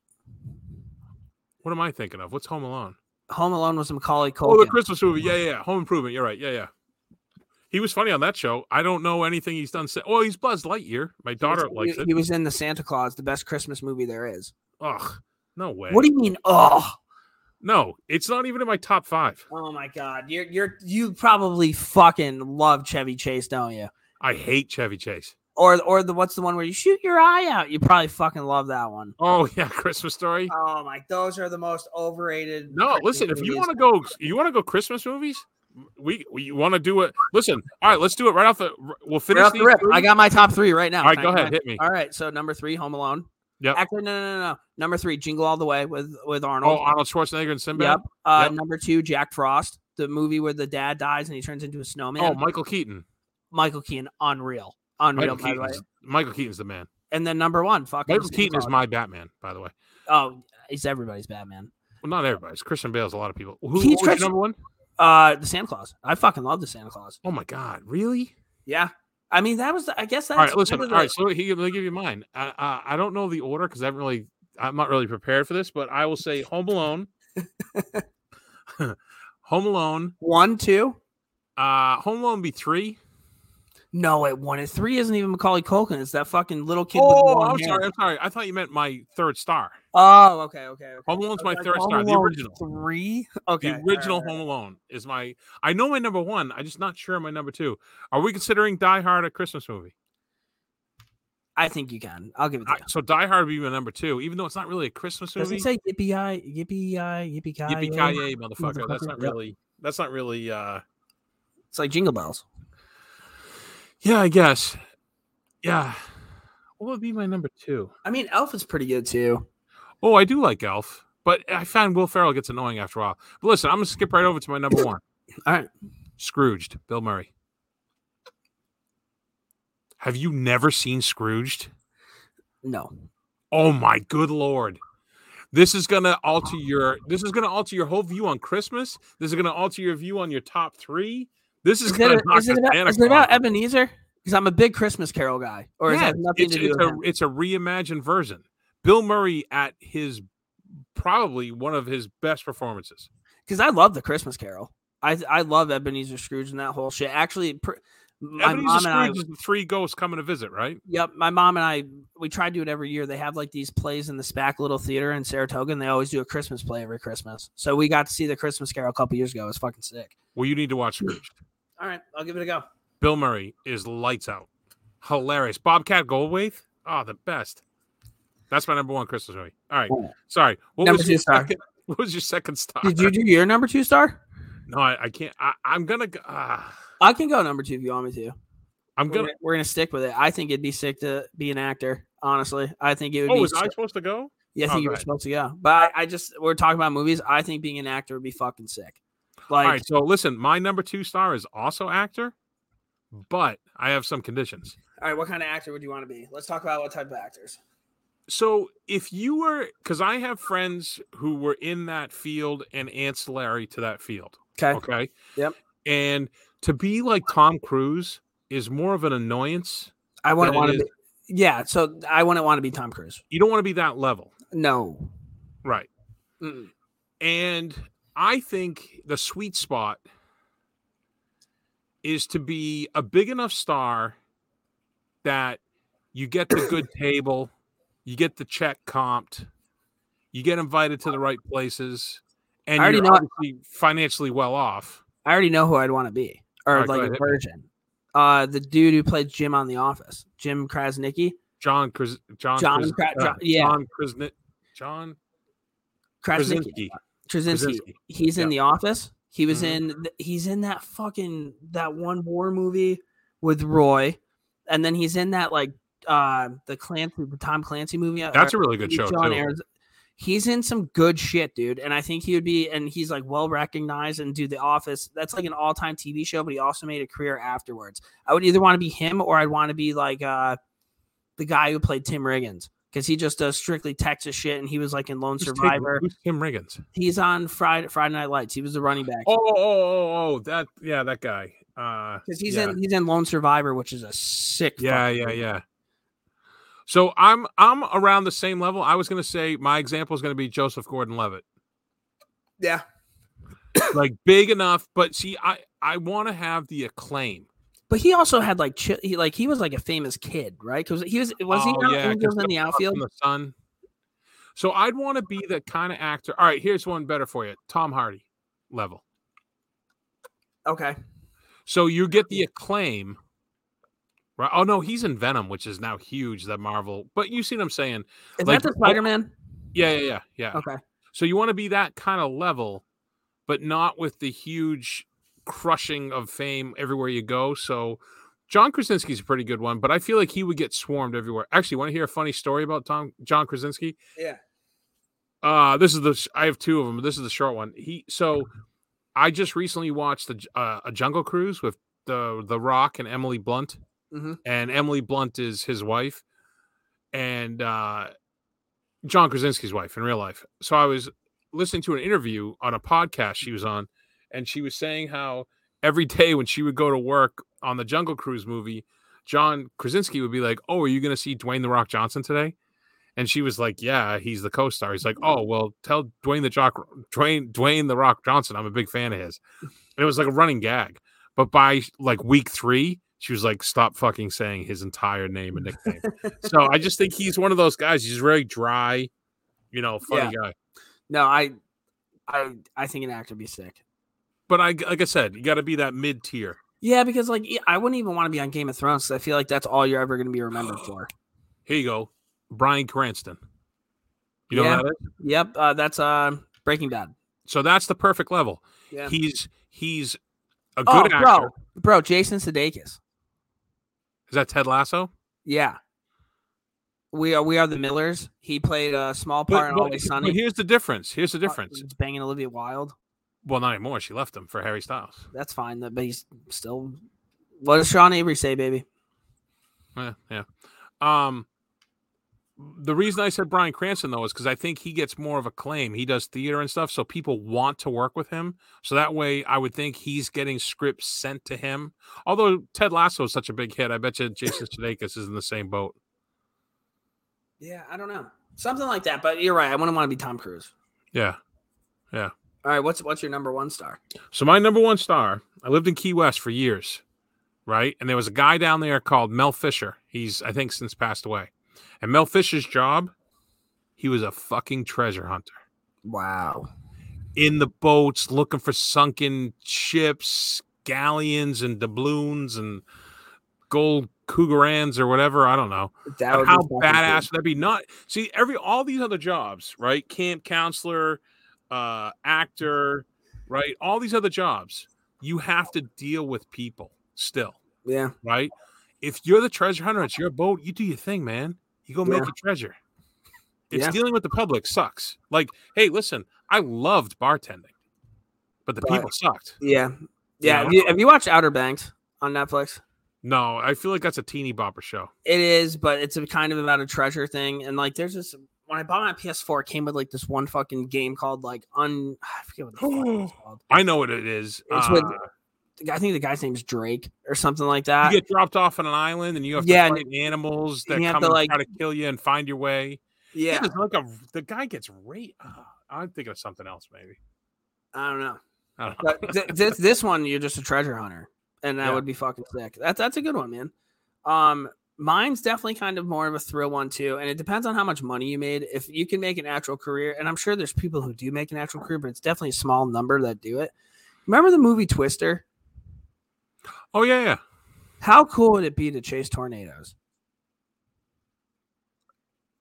what am I thinking of? What's Home Alone? Home Alone was Macaulay Cole. Oh, the Christmas movie. Yeah, yeah, yeah. Home Improvement. You're right. Yeah, yeah. He was funny on that show. I don't know anything he's done. Since. Oh, he's Buzz Lightyear. My daughter he, likes it. he was in the Santa Claus, the best Christmas movie there is. Ugh, no way. What do you mean? Oh, No, it's not even in my top five. oh my God! You're you're you probably fucking love Chevy Chase, don't you? I hate Chevy Chase. Or or the what's the one where you shoot your eye out? You probably fucking love that one. Oh yeah, [laughs] Christmas Story. Oh my, those are the most overrated. No, Christmas listen. If you want to go, you want to go Christmas movies. We, we want to do it. Listen, all right, let's do it right off the. We'll finish Right the rip, three. I got my top three right now. All right, go ahead, hit me. All right, so number three, Home Alone. Yep. Actually, no, no, no, no. Number three, Jingle All the Way with with Arnold. Oh, Arnold Schwarzenegger and Sinbad. Yep. Uh, Yep. Number two, Jack Frost, the movie where the dad dies and he turns into a snowman. Oh, Michael Keaton. Michael Keaton, unreal, unreal. Michael By the way. Keaton's, Michael Keaton's the man. And then number one, fucking Michael Keaton is my Batman, by the way. Oh, he's everybody's Batman. Well, not everybody's. Christian Bale's a lot of people. Who, He's Christian- number one? Uh, the Santa Claus. I fucking love the Santa Claus. Oh my God, really? Yeah. I mean, that was. I guess that's. all right, listen. All right, so he, let me give you mine. I, uh, I don't know the order because I haven't really. I'm not really prepared for this, but I will say Home Alone. [laughs] [laughs] Home Alone. one, two. Uh, Home Alone be three. No, wait, one and three isn't even Macaulay Culkin. It's that fucking little kid. Oh, I'm hair. sorry. I'm sorry. I thought you meant my third star. Oh, okay, okay. okay. Home Alone's I my third Home star. The original. Three. Okay. The original right, all Home right. Alone is my. I know my number one. I'm just not sure my number two. Are we considering Die Hard a Christmas movie? I think you can. I'll give it to I, you. so Die Hard would be my number two, even though it's not really a Christmas movie. Does it say yippee yi yippee yi yippee ki Yippee ki motherfucker! That's not really. That's not really. uh It's like Jingle Bells. Yeah, I guess. Yeah. What would be my number two? I mean, Elf is pretty good too. Oh, I do like Elf, but I find Will Ferrell gets annoying after a while. But listen, I'm gonna skip right over to my number one. [coughs] All right. Scrooged, Bill Murray. Have you never seen Scrooged? No. Oh my good lord. This is gonna alter your this is gonna alter your whole view on Christmas. This is gonna alter your view on your top three. This is, Is gonna it, knock is it about, is it about Ebenezer? Because I'm a big Christmas Carol guy. Or is Yeah, nothing it's, to do it's with a him? it's a reimagined version. Bill Murray at his probably one of his best performances. Because I love the Christmas Carol. I I love Ebenezer Scrooge and that whole shit. Actually, pr- my Ebenezer mom and I. Scrooge the three ghosts coming to visit, right? Yep, my mom and I we try to do it every year. They have like these plays in the SPAC Little Theater in Saratoga, and they always do a Christmas play every Christmas. So we got to see the Christmas Carol a couple years ago. It was fucking sick. Well, you need to watch Scrooge. All right, I'll give it a go. Bill Murray is lights out. Hilarious. Bobcat Goldthwait. Oh, the best. That's my number one Christmas movie. All right. Cool. Sorry. What Number was two your star. second? [laughs] What was your second star? Did you do your number two star? No, I, I can't. I, I'm gonna. go- Uh, I can go number two if you want me to. I'm We're gonna. gonna, we're gonna stick with it. I think it'd be sick to be an actor. Honestly, I think it would Oh, be. was I sick- supposed to go? Yeah, I Oh, think you were ahead. supposed to go, but I, I just we're talking about movies. I think being an actor would be fucking sick. Like, All right. So listen, my number two star is also actor, but I have some conditions. all right, what kind of actor would you want to be? Let's talk about what type of actors. So if you were, because I have friends who were in that field and ancillary to that field. Okay. Okay. Yep. And to be like Tom Cruise is more of an annoyance. I wouldn't want to be. Yeah, so I wouldn't want to be Tom Cruise. You don't want to be that level. No. Right. Mm-mm. And I think the sweet spot is to be a big enough star that you get the good [coughs] table, you get the check comped, you get invited to the right places, and I already you're know- obviously financially well off. I already know who I'd want to be, or right, like a version. Uh, the dude who played Jim on The Office, Jim Krasnicki. John Kras- John John Kras- Kra- uh, John- yeah. John Krasni- John Krasnicki. Krasinski. He's in The Office. He was Mhm. in. He's in that fucking that one war movie with Roy, and then he's in that like uh the Clancy, the Tom Clancy movie. uh, That's or- a really good show John too. He's in some good shit, dude. And I think he would be, and he's like well recognized and do The Office. That's like an all time TV show, but he also made a career afterwards. I would either want to be him or I'd want to be like uh the guy who played Tim Riggins. Because he just does strictly Texas shit, and he was like in Lone Who's Tim- Survivor. who's Tim Riggins? He's on Friday Friday Night Lights. He was the running back Oh, oh, oh, oh, that yeah, that guy. Uh, because he's yeah. in he's in Lone Survivor, which is a sick. yeah, yeah, movie. yeah. So I'm I'm around the same level. I was gonna say my example is gonna be Joseph Gordon-Levitt, yeah. like big enough, but see, I I want to have the acclaim. But he also had like chi- he like he was like a famous kid, right? Because he was was he Oh, not yeah, Angels in the outfield? the sun. So I'd want to be the kind of actor. All right, here's one better for you: Tom Hardy level. Okay, So you get the acclaim. Right? Oh no, he's in Venom, which is now huge. That Marvel, but you see what I'm saying? is Like, that the oh, Spider Man? Yeah, yeah, yeah, yeah. Okay, So you want to be that kind of level, but not with the huge crushing of fame everywhere you go. So John Krasinski's a pretty good one, but I feel like he would get swarmed everywhere. Actually, want to hear a funny story about Tom John Krasinski? yeah, Uh this is the sh- I have two of them. But this is the short one. He so I just recently watched the, uh, a Jungle Cruise with the the Rock and Emily Blunt, Mhm. and Emily Blunt is his wife, and uh, John Krasinski's wife in real life. So I was listening to an interview on a podcast she was on, and she was saying how every day when she would go to work on the Jungle Cruise movie, John Krasinski would be like, "Oh, are you going to see Dwayne the Rock Johnson today?" And she was like, "Yeah, he's the co-star." He's like, mm-hmm. "Oh, well, tell Dwayne the Jock, Dwayne, Dwayne the Rock Johnson, I'm a big fan of his." And it was like a running gag. But by like week three, she was like, "Stop fucking saying his entire name and nickname." so I just think he's one of those guys. He's very dry, you know, funny guy. no, I, I, I think an actor would be sick. But I, like I said, you got to be that mid tier. Yeah, because like I wouldn't even want to be on Game of Thrones. I feel like that's all you're ever going to be remembered [gasps] for. Here you go, Bryan Cranston. You know Yeah. that is? Yep, uh, that's uh, Breaking Bad. So that's the perfect level. Yeah. He's he's a oh, good actor. bro, bro, Jason Sudeikis. Is that Ted Lasso? Yeah. We are we are the Millers. He played a small part in Always but Sunny. here's the difference. Here's the Uh, difference. It's banging Olivia Wilde. Well, not anymore. She left him for Harry Styles. That's fine. But he's still. What does Sean Avery say, baby? Yeah, yeah. Um, the reason I said Bryan Cranston though is because I think he gets more of a claim. He does theater and stuff, so people want to work with him. So that way, I would think he's getting scripts sent to him. Although Ted Lasso is such a big hit, I bet you Jason [laughs] Sudeikis is in the same boat. Yeah, I don't know. Something like that. But you're right. I wouldn't want to be Tom Cruise. Yeah. Yeah. All right, what's what's your number one star? So my number one star, I lived in Key West for years, right? And there was a guy down there called Mel Fisher. He's I think since passed away. And Mel Fisher's job, he was a fucking treasure hunter. Wow. In the boats looking for sunken ships, galleons and doubloons and gold cougarans or whatever, I don't know. How badass would that be? Not see every all these other jobs, right? Camp counselor, uh, actor, right? All these other jobs, you have to deal with people still. Yeah. right? If you're the treasure hunter, it's your boat. You do your thing, man. You go make a treasure. It's Yeah. dealing with the public sucks. Like, hey, listen, I loved bartending, but the But- people sucked. Yeah. Yeah. know? Have, you, have you watched Outer Banks on Netflix? No, I feel like that's a teeny bopper show. It is, but it's a kind of about a treasure thing. And like, there's this. When I bought my PS4, it came with like this one fucking game called like un. [sighs] I forget what the fuck it's [gasps] called. I know what it is. It's with- Uh, The guy- I think the guy's name's Drake or something like that. you get dropped off on an island and you have to Yeah, and- fight animals that come to, like- try to kill you and find your way. yeah, there's like a the guy gets raped. Uh, I'm thinking of something else, maybe. I don't know. I don't know. But th- this this one, you're just a treasure hunter, and that Yeah. would be fucking sick. That's that's a good one, man. Um, mine's definitely kind of more of a thrill one too, and it depends on how much money you made. If you can make an actual career, and I'm sure there's people who do make an actual career, but it's definitely a small number that do it. Remember the movie Twister? oh yeah, yeah. How cool would it be to chase tornadoes?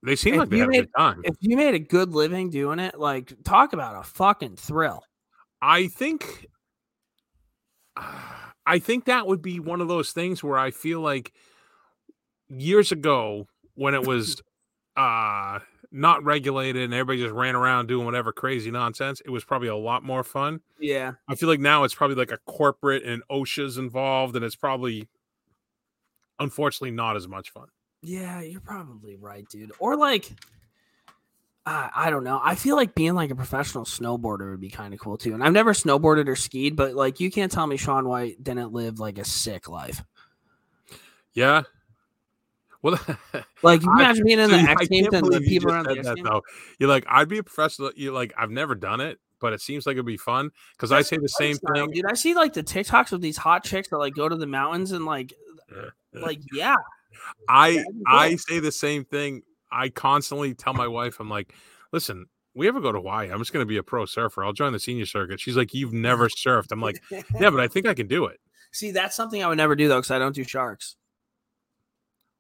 They seem If like they have a made- good time. If you made a good living doing it, like talk about a fucking thrill. I think [sighs] I think that would be one of those things where I feel like years ago when it was [laughs] uh not regulated and everybody just ran around doing whatever crazy nonsense, it was probably a lot more fun. Yeah, I feel like now it's probably like a corporate and OSHA's involved and it's probably unfortunately not as much fun. Yeah, you're probably right, dude. Or like, I I don't know. I feel like being like a professional snowboarder would be kind of cool too. And I've never snowboarded or skied, but like, you can't tell me Shaun White didn't live like a sick life. Yeah. Well, [laughs] Like, you I- imagine being in the X Games and the people around the X Games. though. You're like, I'd be a professional. You like, I've never done it, but it seems like it'd be fun because I say the same thing. dude. I see like the TikToks of these hot chicks that like go to the mountains and like, like yeah, I I say the same thing. I constantly tell my wife, I'm like, listen, we ever go to Hawaii, I'm just going to be a pro surfer. I'll join the senior circuit. She's like, you've never surfed. I'm like, yeah, but I [laughs] think I can do it. See, that's something I would never do though, because I don't do sharks.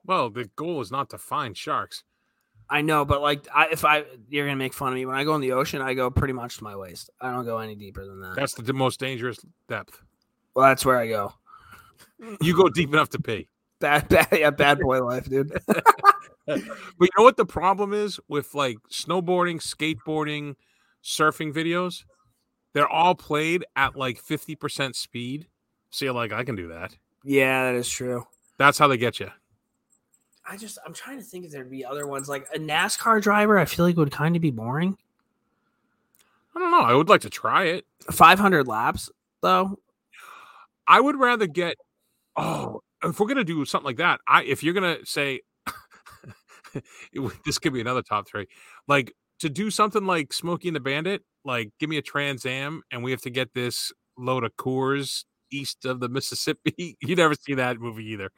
Well, the goal is not to find sharks. I know, but like, I, if I, you're gonna make fun of me when I go in the ocean. I go pretty much to my waist. I don't go any deeper than that. That's the d- most dangerous depth. well, that's where I go. You go deep enough to pee. Bad, bad, yeah, bad boy life, dude. [laughs] [laughs] But you know what the problem is with like snowboarding, skateboarding, surfing videos? They're all played at like 50% speed. So you're like, I can do that. yeah, that is true. That's how they get you. I just, I'm trying to think if there'd be other ones like a NASCAR driver. I feel like would kind of be boring. I don't know. I would like to try it. 500 laps though. I would rather get oh, if we're gonna do something like that, I if you're gonna say [laughs] this could be another top three, like to do something like Smokey and the Bandit, like give me a Trans Am and we have to get this load of Coors east of the Mississippi. [laughs] You never see that movie either,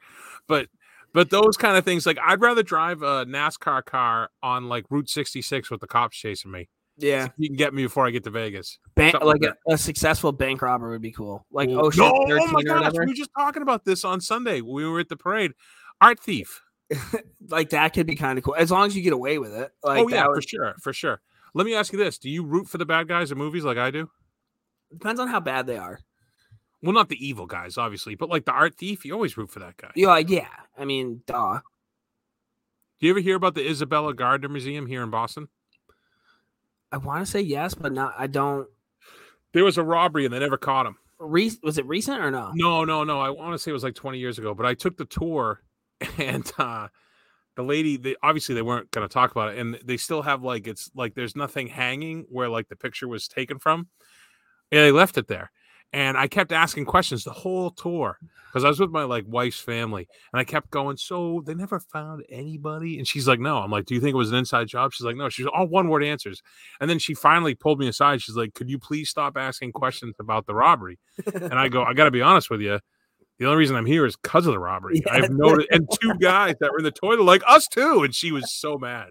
but but those kind of things, like I'd rather drive a NASCAR car on like Route 66 with the cops chasing me. Yeah, You can get me before I get to Vegas. Something like like a, a successful bank robber would be cool. Like Well, Ocean oh no, 13 oh my gosh, we were just talking about this on Sunday. We were at the parade. Art thief. [laughs] Like that could be kind of cool as long as you get away with it. Like oh yeah, that for sure, for sure. Let me ask you this: Do you root for the bad guys in movies like I do? depends on how bad they are. Well, not the evil guys, obviously, but like the art thief, you always root for that guy. Like, yeah. I mean, duh. Do you ever hear about the Isabella Gardner Museum here in Boston? I want to say yes, but not. I don't. There was a robbery and they never caught him. Re- was it recent or no? No, no, no. I want to say it was like 20 years ago, but I took the tour [laughs] and uh the lady they obviously they weren't going to talk about it and they still have like it's like there's nothing hanging where like the picture was taken from. And they left it there. And I kept asking questions the whole tour because I was with my like wife's family and I kept going, So they never found anybody? And she's like, No. I'm like, Do you think it was an inside job? She's like, No. She's all one word answers. And then she finally pulled me aside. She's like, Could you please stop asking questions about the robbery? And I go, I got to be honest with you. The only reason I'm here is because of the robbery. [laughs] Yeah. I've noticed, and two guys that were in the toilet, like us too. And she was so mad.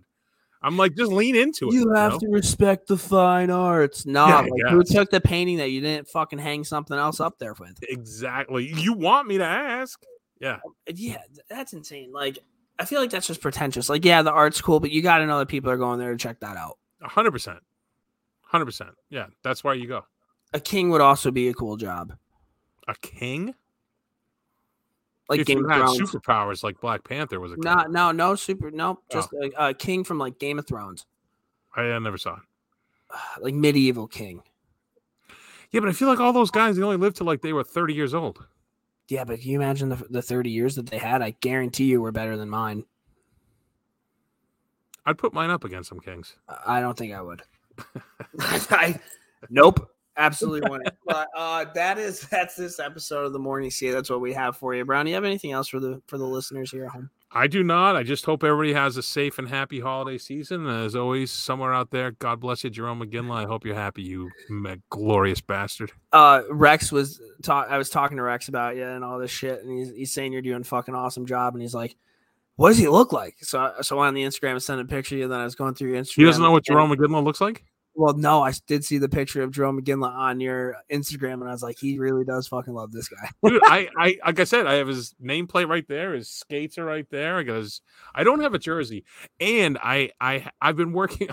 I'm like, just lean into it. You have know? to respect the fine arts. [laughs] Nah, Yeah, like who took the painting that you didn't fucking hang something else up there with? Exactly. You want me to ask? Yeah. Um, uh, yeah, that's insane. Like, I feel like that's just pretentious. Like, yeah, the art's cool, but you got to know that people are going there to check that out. 100%. 100%. Yeah. That's why you go. A king would also be a cool job, A king? Like if Game you of had Thrones. superpowers like Black Panther was a. No, no, no super. No, Oh. just a, a king from like Game of Thrones, I, I never saw it. [sighs] like medieval king. Yeah, but I feel like all those guys, they only lived till like they were 30 years old. Yeah, but can you imagine the, the 30 years that they had? I guarantee you were better than mine. I'd put mine up against some kings. I don't think I would. [laughs] [laughs] I, nope. Absolutely wouldn't. But uh, that is [laughs] that's this episode of the morning see. That's what we have for you, Brown. You have anything else for the for the listeners here at home? I do not. I just hope everybody has a safe and happy holiday season. As always, somewhere out there, God bless you, Jerome McGinley. I hope you're happy, you glorious bastard. Uh, Rex was talk. I was talking to Rex about you and all this shit, and he's he's saying you're doing a fucking awesome job, and he's like, "What does he look like?" So I- so on the Instagram and sent a picture. And then I was going through your Instagram. He doesn't know what Jerome McGinley looks like? Well, no, I did see the picture of Jerome McGinley on your Instagram, and I was like, he really does fucking love this guy. Dude, [laughs] I, I, like I said, I have his nameplate right there. His skates are right there. I got his. I don't have a jersey, and I, I, I've been working.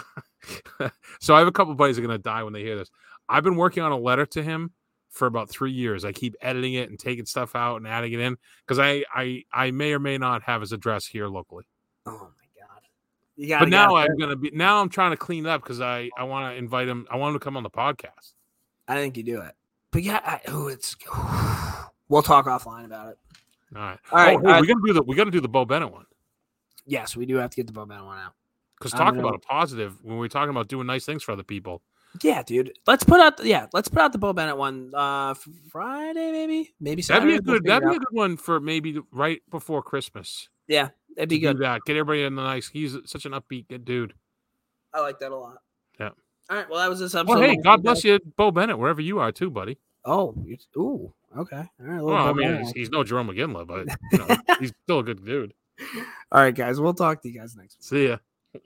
[laughs] so I have a couple buddies that are gonna die when they hear this. I've been working on a letter to him for about three years. I keep editing it and taking stuff out and adding it in because I, I, I may or may not have his address here locally. Oh my god! You gotta, But now I'm gonna be. Now I'm trying to clean up because I, I want to invite him. I want him to come on the podcast. I think you do it. But yeah, I, oh, it's. [sighs] We'll talk offline about it. All right. All right, oh, hey, right. we gotta do the. We gotta do the Bo Bennett one. Yes, we do have to get the Bo Bennett one out. Because talk about a positive when we're talking about doing nice things for other people. Yeah, dude. Let's put out. The, yeah, let's put out the Bo Bennett one. Uh, Friday maybe, maybe That'd Saturday. be a good. That'd be a good one for maybe right before Christmas. Yeah, it'd be to do good. that. Get everybody in the nice. He's such an upbeat good dude. I like that a lot. Yeah. All right. Well, that was this episode. Well, hey, God bless you, Bo Bennett, wherever you are too, buddy. Oh, you- ooh, okay. All right. Well, I mean, he's, he's no Jerome McGinley, but you know, [laughs] he's still a good dude. All right, guys. We'll talk to you guys next week. See ya. [laughs]